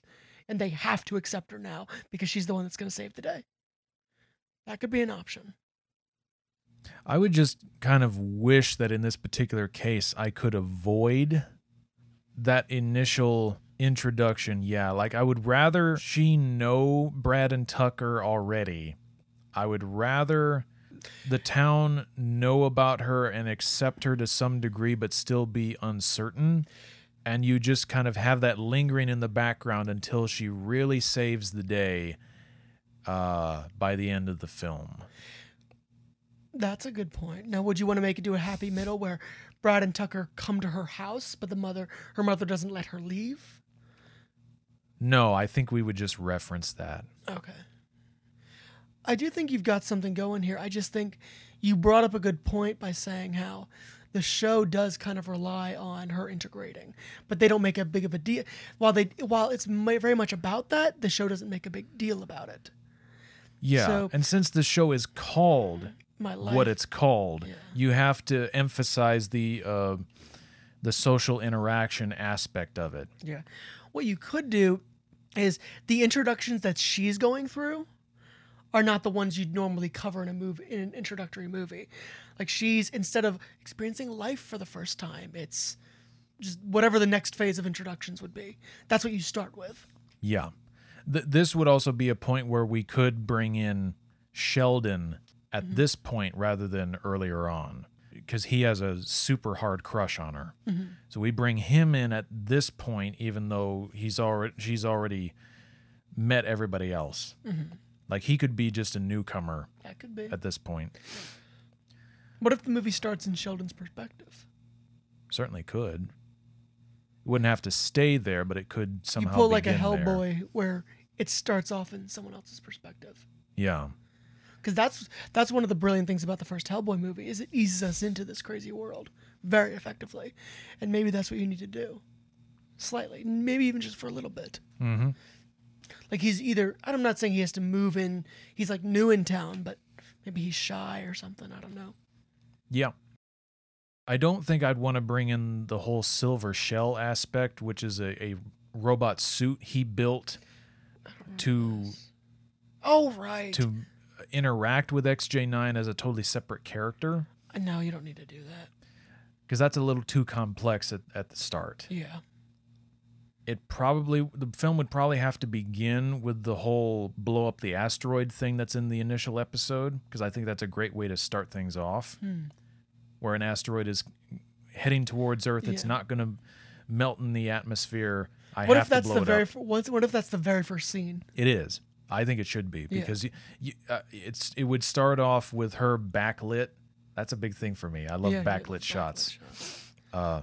and they have to accept her now because she's the one that's going to save the day. That could be an option. I would just kind of wish that in this particular case I could avoid that initial introduction. Yeah, like I would rather she know Brad and Tucker already. I would rather the town know about her and accept her to some degree but still be uncertain and you just kind of have that lingering in the background until she really saves the day uh, by the end of the film. That's a good point. Now, would you want to make it do a happy middle where Brad and Tucker come to her house, but the mother, her mother doesn't let her leave? No, I think we would just reference that. Okay. I do think you've got something going here. I just think you brought up a good point by saying how the show does kind of rely on her integrating, but they don't make a big of a deal. While they, while it's very much about that, the show doesn't make a big deal about it. Yeah. So- and since the show is called what it's called, Yeah. you have to emphasize the uh, the social interaction aspect of it. Yeah. What you could do is the introductions that she's going through are not the ones you'd normally cover in a movie in an introductory movie. Like she's instead of experiencing life for the first time, it's just whatever the next phase of introductions would be. That's what you start with. Yeah. Th- this would also be a point where we could bring in Sheldon at Mm-hmm. this point rather than earlier on because he has a super hard crush on her. Mm-hmm. So we bring him in at this point even though he's already she's already met everybody else. Mm-hmm. Like he could be just a newcomer That could be. at this point. What if the movie starts in Sheldon's perspective? Certainly could. It wouldn't have to stay there, but it could somehow. You somehow pull like a begin there. Hellboy where it starts off in someone else's perspective. Yeah. because that's that's one of the brilliant things about the first Hellboy movie is it eases us into this crazy world very effectively, and maybe that's what you need to do, slightly, maybe even just for a little bit. Mhm. Like he's either I'm not saying he has to move in, he's like new in town, but maybe he's shy or something. I don't know. Yeah. I don't think I'd want to bring in the whole silver shell aspect, which is a, a robot suit he built to Oh right. to interact with XJ9 as a totally separate character no, you don't need to do that. because that's a little too complex at, at the start. Yeah. It probably the film would probably have to begin with the whole blow up the asteroid thing that's in the initial episode because I think that's a great way to start things off. Hmm. Where an asteroid is heading towards Earth, it's not going to melt in the atmosphere. I What have if that's to blow the very up. what, what if that's the very first scene? It is. I think it should be because you, you, uh, it's it would start off with her backlit. That's a big thing for me. I love Yeah, yeah, backlit backlit shots. shots. Uh,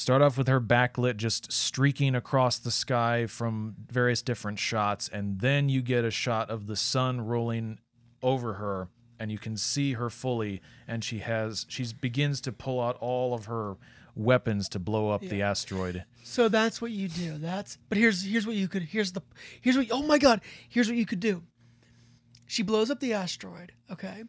start off with her backlit, just streaking across the sky from various different shots, and then you get a shot of the sun rolling over her, and you can see her fully, and she has she begins to pull out all of her weapons to blow up the asteroid. So that's what you do. That's but here's here's what you could here's the here's what oh my god here's what you could do. She blows up the asteroid, okay,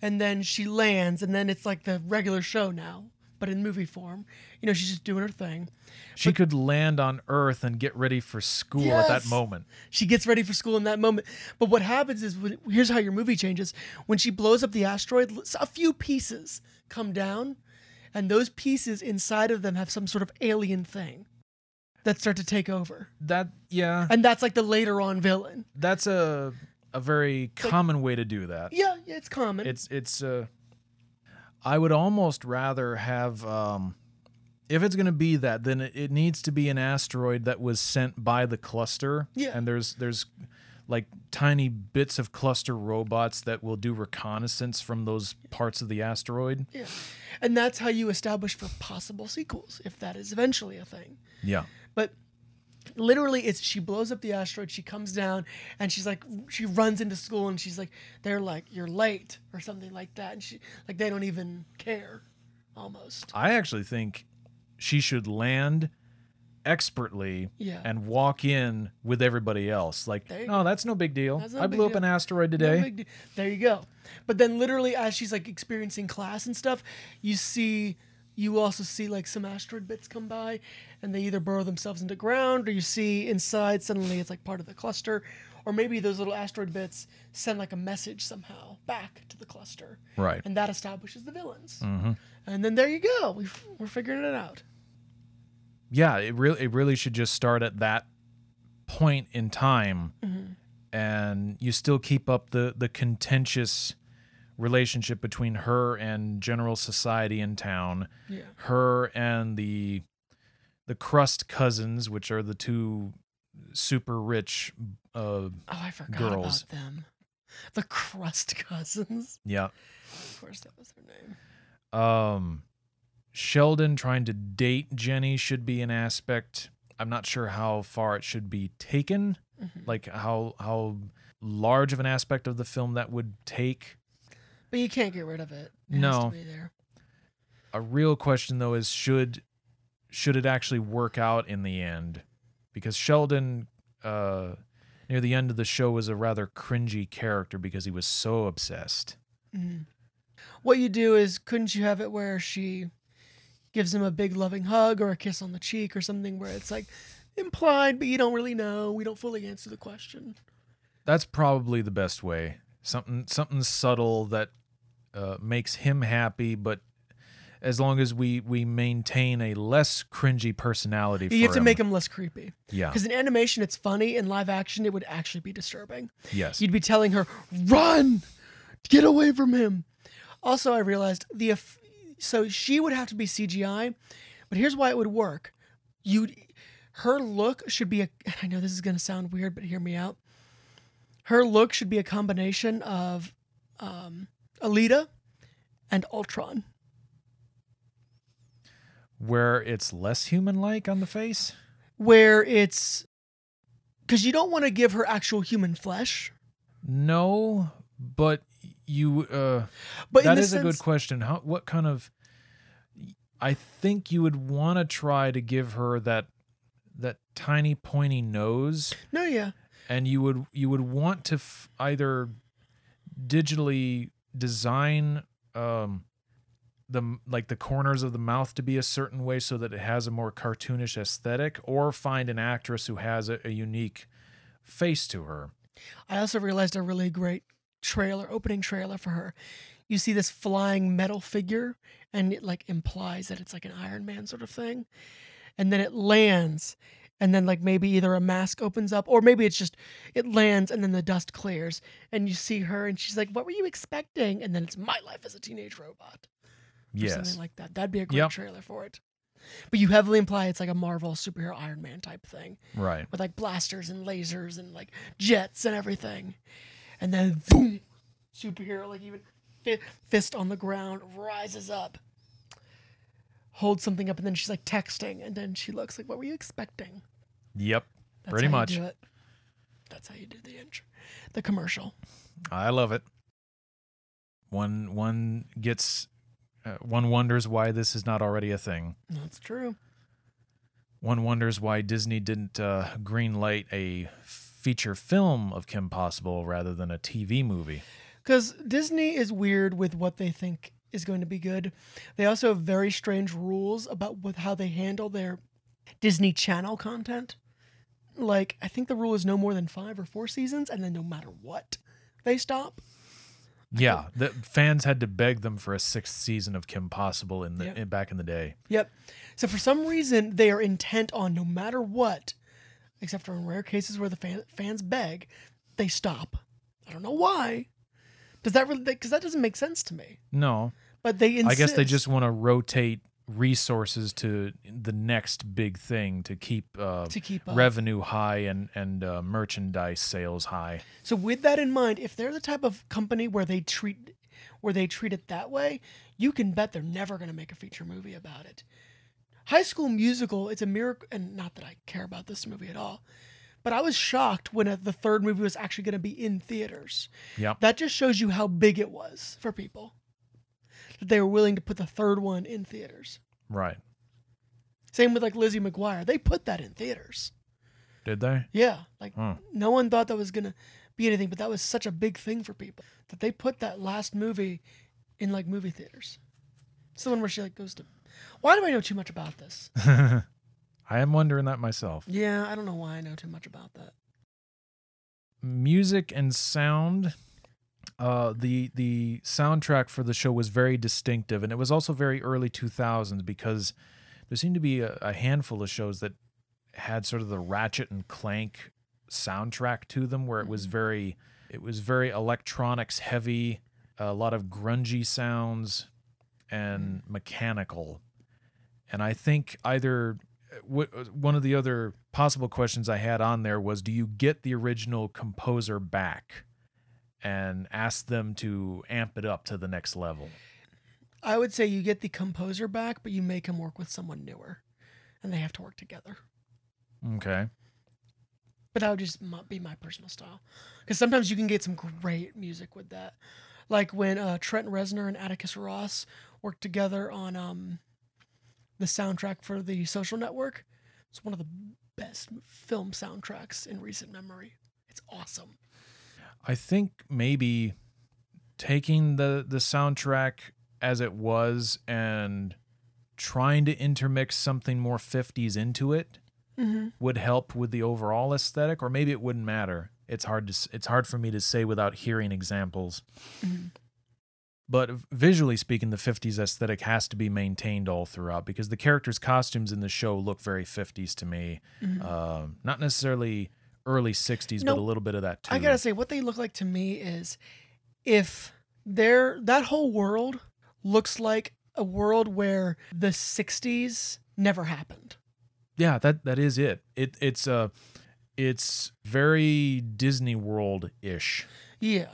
and then she lands, and then it's like the regular show now, but in movie form. You know, she's just doing her thing. She could land on Earth and get ready for school at that moment. She gets ready for school in that moment. But what happens is when, here's how your movie changes. When she blows up the asteroid, a few pieces come down, and those pieces inside of them have some sort of alien thing that start to take over. That yeah. And that's like the later on villain. That's a a very common way to do that. Yeah, yeah, it's common. It's it's uh I would almost rather have um if it's going to be that then it, it needs to be an asteroid that was sent by the cluster Yeah. and there's there's like tiny bits of cluster robots that will do reconnaissance from those parts of the asteroid. yeah. And that's how you establish for possible sequels, if that is eventually a thing. Yeah. But literally it's she blows up the asteroid she comes down and she's like she runs into school and she's like they're like you're late or something like that and she like they don't even care almost I actually think she should land expertly Yeah. and walk in with everybody else. Like, no, that's no big deal. No I blew up deal. an asteroid No today. de- there you go but then literally as she's like experiencing class and stuff you see you also see like some asteroid bits come by and they either burrow themselves into ground, or you see inside suddenly it's like part of the cluster, or maybe those little asteroid bits send like a message somehow back to the cluster, Right. and that establishes the villains. Mm-hmm. And then there you go. We've, we're figuring it out. Yeah, it really it really should just start at that point in time, and you still keep up the the contentious relationship between her and general society in town, Yeah. her and the the crust cousins, which are the two super rich. Uh, Oh, I forgot Girls. about them. The Crust Cousins. yeah. Of course, that was their name. Um, Sheldon trying to date Jenny should be an aspect. I'm not sure how far it should be taken, Mhm. like how how large of an aspect of the film that would take. But you can't get rid of it. It No. to be there. A real question though is should should it actually work out in the end? Because Sheldon uh near the end of the show was a rather cringy character because he was so obsessed. Mhm. What you do is, couldn't you have it where she gives him a big loving hug or a kiss on the cheek or something where it's like implied, but you don't really know. We don't fully answer the question. That's probably the best way. Something something subtle that uh, makes him happy, but as long as we we maintain a less cringy personality, You have to make him less creepy. yeah Because in animation, it's funny. In live action, it would actually be disturbing. yes You'd be telling her, "Run, get away from him." Also, I realized the so she would have to be CGI, but here's why it would work. You, her look should be a. I know this is gonna sound weird, but hear me out. Her look should be a combination of um, Alita and Ultron. Where it's less human like on the face. where it's because you don't want to give her actual human flesh. No, but you uh, But that is a good question. How what kind of? I think you would want to try to give her that that tiny pointy nose No, yeah, and you would you would want to f- either digitally design um the like the corners of the mouth to be a certain way so that it has a more cartoonish aesthetic or find an actress who has a, a unique face to her I also realized a really great trailer, opening trailer for her. You see this flying metal figure, and it like implies that it's like an Iron Man sort of thing, and then it lands. And then, like, maybe either a mask opens up, or maybe it's just it lands and then the dust clears, and you see her, and she's like, What were you expecting? And then it's my life as a teenage robot. Yes something like that. That'd be a great Yep. trailer for it. But you heavily imply it's like a Marvel superhero Iron Man type thing right with like blasters and lasers and like jets and everything. And then boom, superhero like even fist on the ground rises up, holds something up, and then she's like texting, and then she looks like, "What were you expecting?" yep That's Pretty how you much. do it. That's how you do the intro, the commercial. i love it one one gets uh, one wonders why this is not already a thing That's true. one wonders why Disney didn't uh, greenlight a feature film of Kim Possible rather than a TV movie. Because Disney is weird with what they think is going to be good. They also have very strange rules about with how they handle their Disney Channel content. Like, I think the rule is no more than five or four seasons, and then no matter what, they stop. Yeah, the fans had to beg them for a sixth season of Kim Possible in the Yep. in, back in the day. Yep. So for some reason, they are intent on no matter what, except for in rare cases where the fan, fans beg, they stop. I don't know why. Does that really? Because that doesn't make sense to me. No, But they insist. I guess they just want to rotate resources to the next big thing to keep uh, to keep up. revenue high and and uh, merchandise sales high. So with that in mind, if they're the type of company where they treat where they treat it that way, you can bet they're never going to make a feature movie about it. High School Musical, it's a miracle, and not that I care about this movie at all, but I was shocked when uh, the third movie was actually going to be in theaters. Yep. That just shows you how big it was for people that they were willing to put the third one in theaters. Right. Same with like Lizzie McGuire, they put that in theaters. Did they? Yeah, like Hmm. no one thought that was gonna be anything, but that was such a big thing for people that they put that last movie in like movie theaters. It's the one where she like goes to. Why do I know too much about this? I I am wondering that myself. Yeah, I don't know why I know too much about that. Music and sound. Uh, the the soundtrack for the show was very distinctive, and it was also very early 2000s because there seemed to be a, a handful of shows that had sort of the Ratchet and Clank soundtrack to them, where it was Mhm. very it was very electronics heavy, a lot of grungy sounds, and mechanical. And I think either w- one of the other possible questions I had on there was, do you get the original composer back and ask them to amp it up to the next level? I would say you get the composer back, but you make him work with someone newer, and they have to work together. Okay. But that would just be my personal style, because sometimes you can get some great music with that, like when uh, Trent Reznor and Atticus Ross worked together on um, the soundtrack for The Social Network. It's one of the best film soundtracks in recent memory. It's awesome. I think maybe taking the the soundtrack as it was and trying to intermix something more 50s into it Mm-hmm. would help with the overall aesthetic or maybe it wouldn't matter. It's hard to it's hard for me to say without hearing examples. Mhm. But visually speaking, the 50s aesthetic has to be maintained all throughout because the characters' costumes in the show look very 50s to me. Mhm. Um, not necessarily early 60s, No, but a little bit of that too. I gotta say, what they look like to me is if they're that whole world looks like a world where the '60s never happened. yeah, that that is it. It it's uh it's very Disney World ish, Yeah,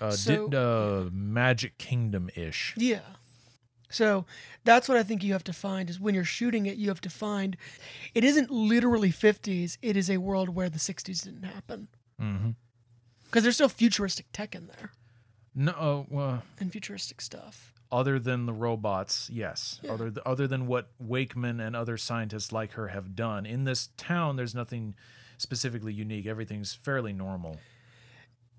uh, So- Di- uh, Magic Kingdom ish. yeah. So that's what I think you have to find is when you're shooting it, you have to find it isn't literally 50s. It is a world where the 60s didn't happen because there's still futuristic tech in there No, uh, well, and futuristic stuff. other than the robots, yes. Yeah. Other th- other than what Wakeman and other scientists like her have done in this town, there's nothing specifically unique. Everything's fairly normal.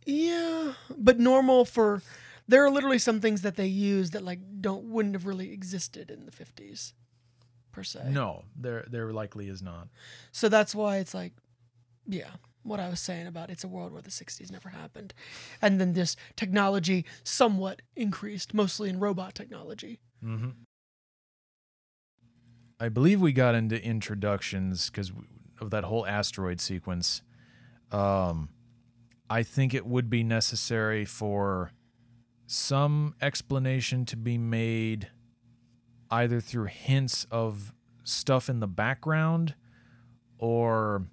Yeah, but normal for there are literally some things that they use that like don't wouldn't have really existed in the 50s per se. No, there there likely is not. So that's why it's like yeah, what I was saying about it's a world where the 60s never happened. And then this technology somewhat increased, mostly in robot technology. hmm I believe we got into introductions because of that whole asteroid sequence. Um, I think it would be necessary for some explanation to be made either through hints of stuff in the background or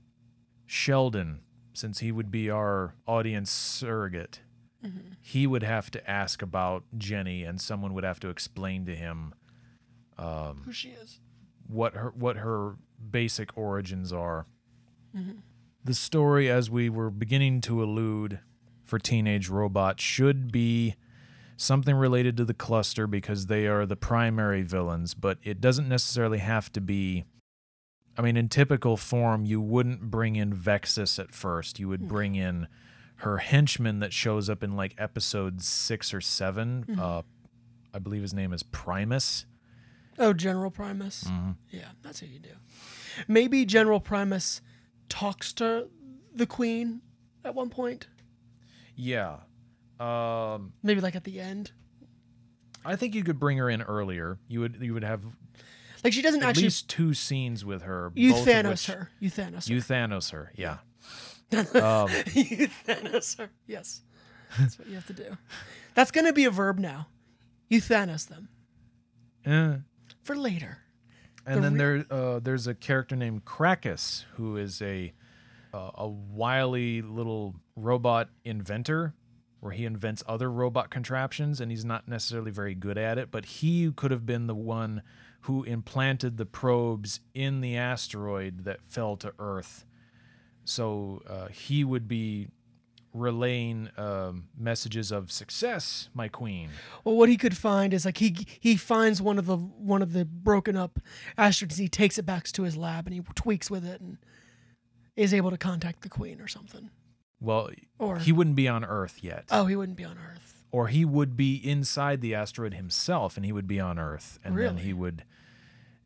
Sheldon, since he would be our audience surrogate. Mm-hmm. He would have to ask about Jenny, and someone would have to explain to him um, Who she is. what her what her basic origins are. Mm-hmm. The story, as we were beginning to allude, for Teenage Robot should be something related to the cluster because they are the primary villains, but it doesn't necessarily have to be. I mean, in typical form, you wouldn't bring in Vexus at first. You would bring in her henchman that shows up in like episode six or 7 Uh, I believe his name is Primus. Oh, General Primus. Mm-hmm. Yeah, that's what you do. Maybe General Primus talks to the queen at one point. Yeah. Um, Maybe like at the end. I think you could bring her in earlier. You would you would have Like she doesn't at actually least two scenes with her. you Thanos her. You Thanos You her. Thanos her. Yeah. you Thanos her. Yes. That's what you have to do. That's gonna be a verb now. You Thanos them. Eh. For later. And The then re- there uh, there's a character named Krackus who is a uh, a wily little robot inventor where he invents other robot contraptions and he's not necessarily very good at it, but he could have been the one who implanted the probes in the asteroid that fell to Earth. So uh, he would be relaying um, messages of success, my queen. Well, what he could find is like he he finds one of the one of the broken up asteroids. He takes it back to his lab and he tweaks with it and is able to contact the queen or something. Well, Or he wouldn't be on Earth yet. oh, he wouldn't be on Earth. or he would be inside the asteroid himself and he would be on earth and then he would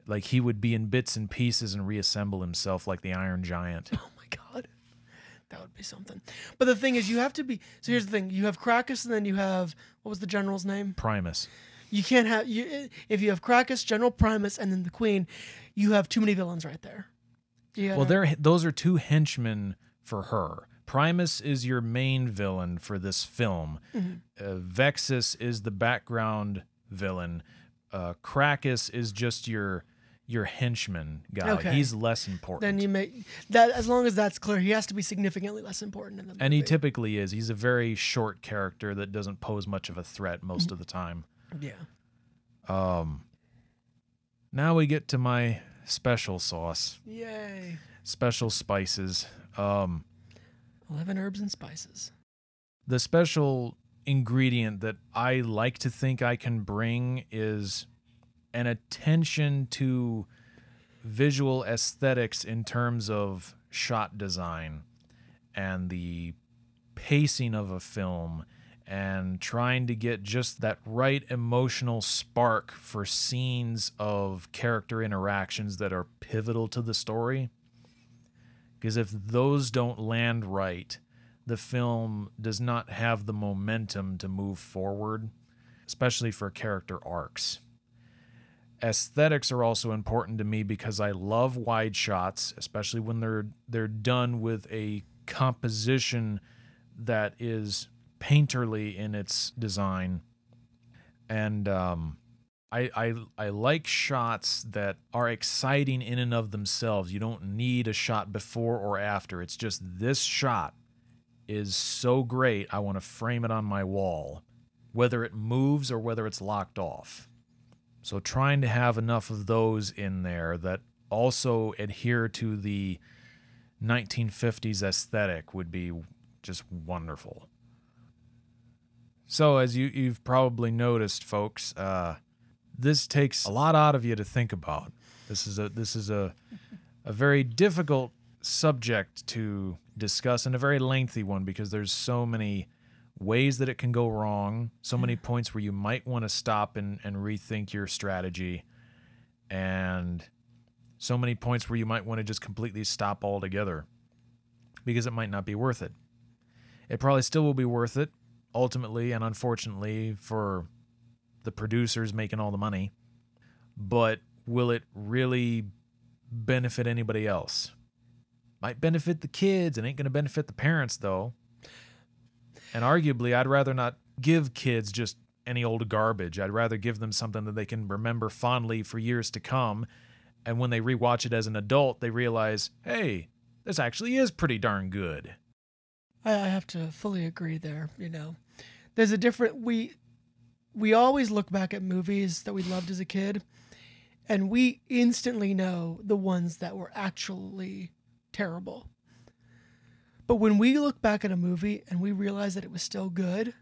Like he would be in bits and pieces and reassemble himself like the Iron Giant. Oh my god, that would be something. But the thing is, you have to be. So here's the thing: you have Krackus, and then you have what was the general's name? Primus. You can't have you if you have Krackus, General Primus, and then the Queen. You have too many villains right there. Yeah. Well, they're those are two henchmen for her. Primus is your main villain for this film. Uh, Vexus is the background villain. Uh, Krackus is just your your henchman guy. Okay. He's less important. then you make that as long as that's clear. He has to be significantly less important in the movie. and he typically is. He's a very short character that doesn't pose much of a threat most of the time. yeah. Um, now we get to my special sauce, Yay! special spices. Um, Eleven herbs and spices. the special ingredient that I like to think I can bring is an attention to visual aesthetics in terms of shot design and the pacing of a film and trying to get just that right emotional spark for scenes of character interactions that are pivotal to the story. Because if those don't land right, the film does not have the momentum to move forward, especially for character arcs. Aesthetics are also important to me because I love wide shots, especially when they're they're done with a composition that is painterly in its design. And um, I, I I like shots that are exciting in and of themselves. You don't need a shot before or after. It's just this shot is so great. I want to frame it on my wall, whether it moves or whether it's locked off. So trying to have enough of those in there that also adhere to the 1950s aesthetic would be just wonderful. So as you you've probably noticed, folks, uh, this takes a lot out of you to think about. This is a this is a a very difficult subject to discuss and a very lengthy one because there's so many ways that it can go wrong, so many mm. points where you might want to stop and, and rethink your strategy, and so many points where you might want to just completely stop altogether because it might not be worth it. It probably still will be worth it ultimately and unfortunately for the producers making all the money, but will it really benefit anybody else? Might benefit the kids and ain't going to benefit the parents though. And arguably, I'd rather not give kids just any old garbage. I'd rather give them something that they can remember fondly for years to come. And when they rewatch it as an adult, they realize, hey, this actually is pretty darn good. I, I have to fully agree there. You know, there's a different we we always look back at movies that we loved as a kid, and we instantly know the ones that were actually terrible. But when we look back at a movie and we realize that it was still good,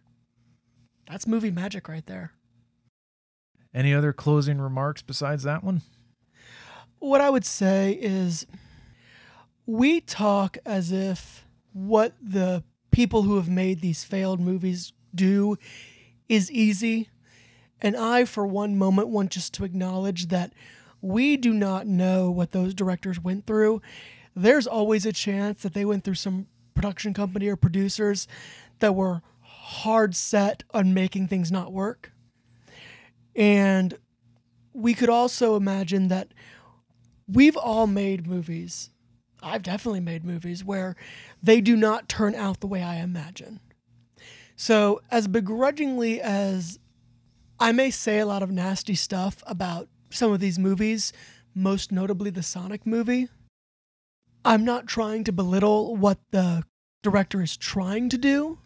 that's movie magic right there. Any other closing remarks besides that one? What I would say is we talk as if what the people who have made these failed movies do is easy. And I, for one moment, want just to acknowledge that we do not know what those directors went through. There's always a chance that they went through some production company or producers that were hard set on making things not work. And we could also imagine that we've all made movies. I've definitely made movies where they do not turn out the way I imagine. So, as begrudgingly as I may say a lot of nasty stuff about some of these movies, most notably the Sonic movie, I'm not trying to belittle what the director is trying to do,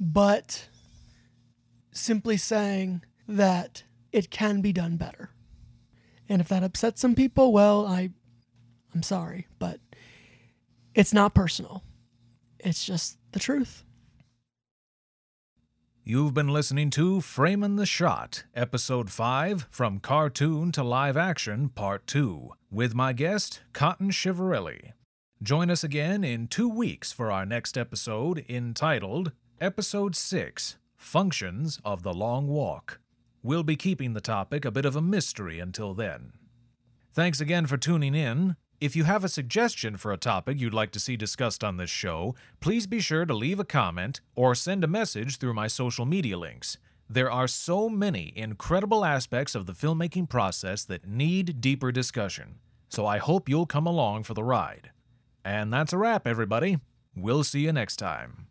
but simply saying that it can be done better. And if that upsets some people, well, I I'm sorry, but it's not personal. It's just the truth. You've been listening to Framin' the Shot, Episode 5 From Cartoon to Live Action, Part 2, with my guest, Cotton Chivarelli. Join us again in two weeks for our next episode entitled Episode 6 Functions of the Long Walk. We'll be keeping the topic a bit of a mystery until then. Thanks again for tuning in. If you have a suggestion for a topic you'd like to see discussed on this show, please be sure to leave a comment or send a message through my social media links. There are so many incredible aspects of the filmmaking process that need deeper discussion, so I hope you'll come along for the ride. And that's a wrap, everybody. We'll see you next time.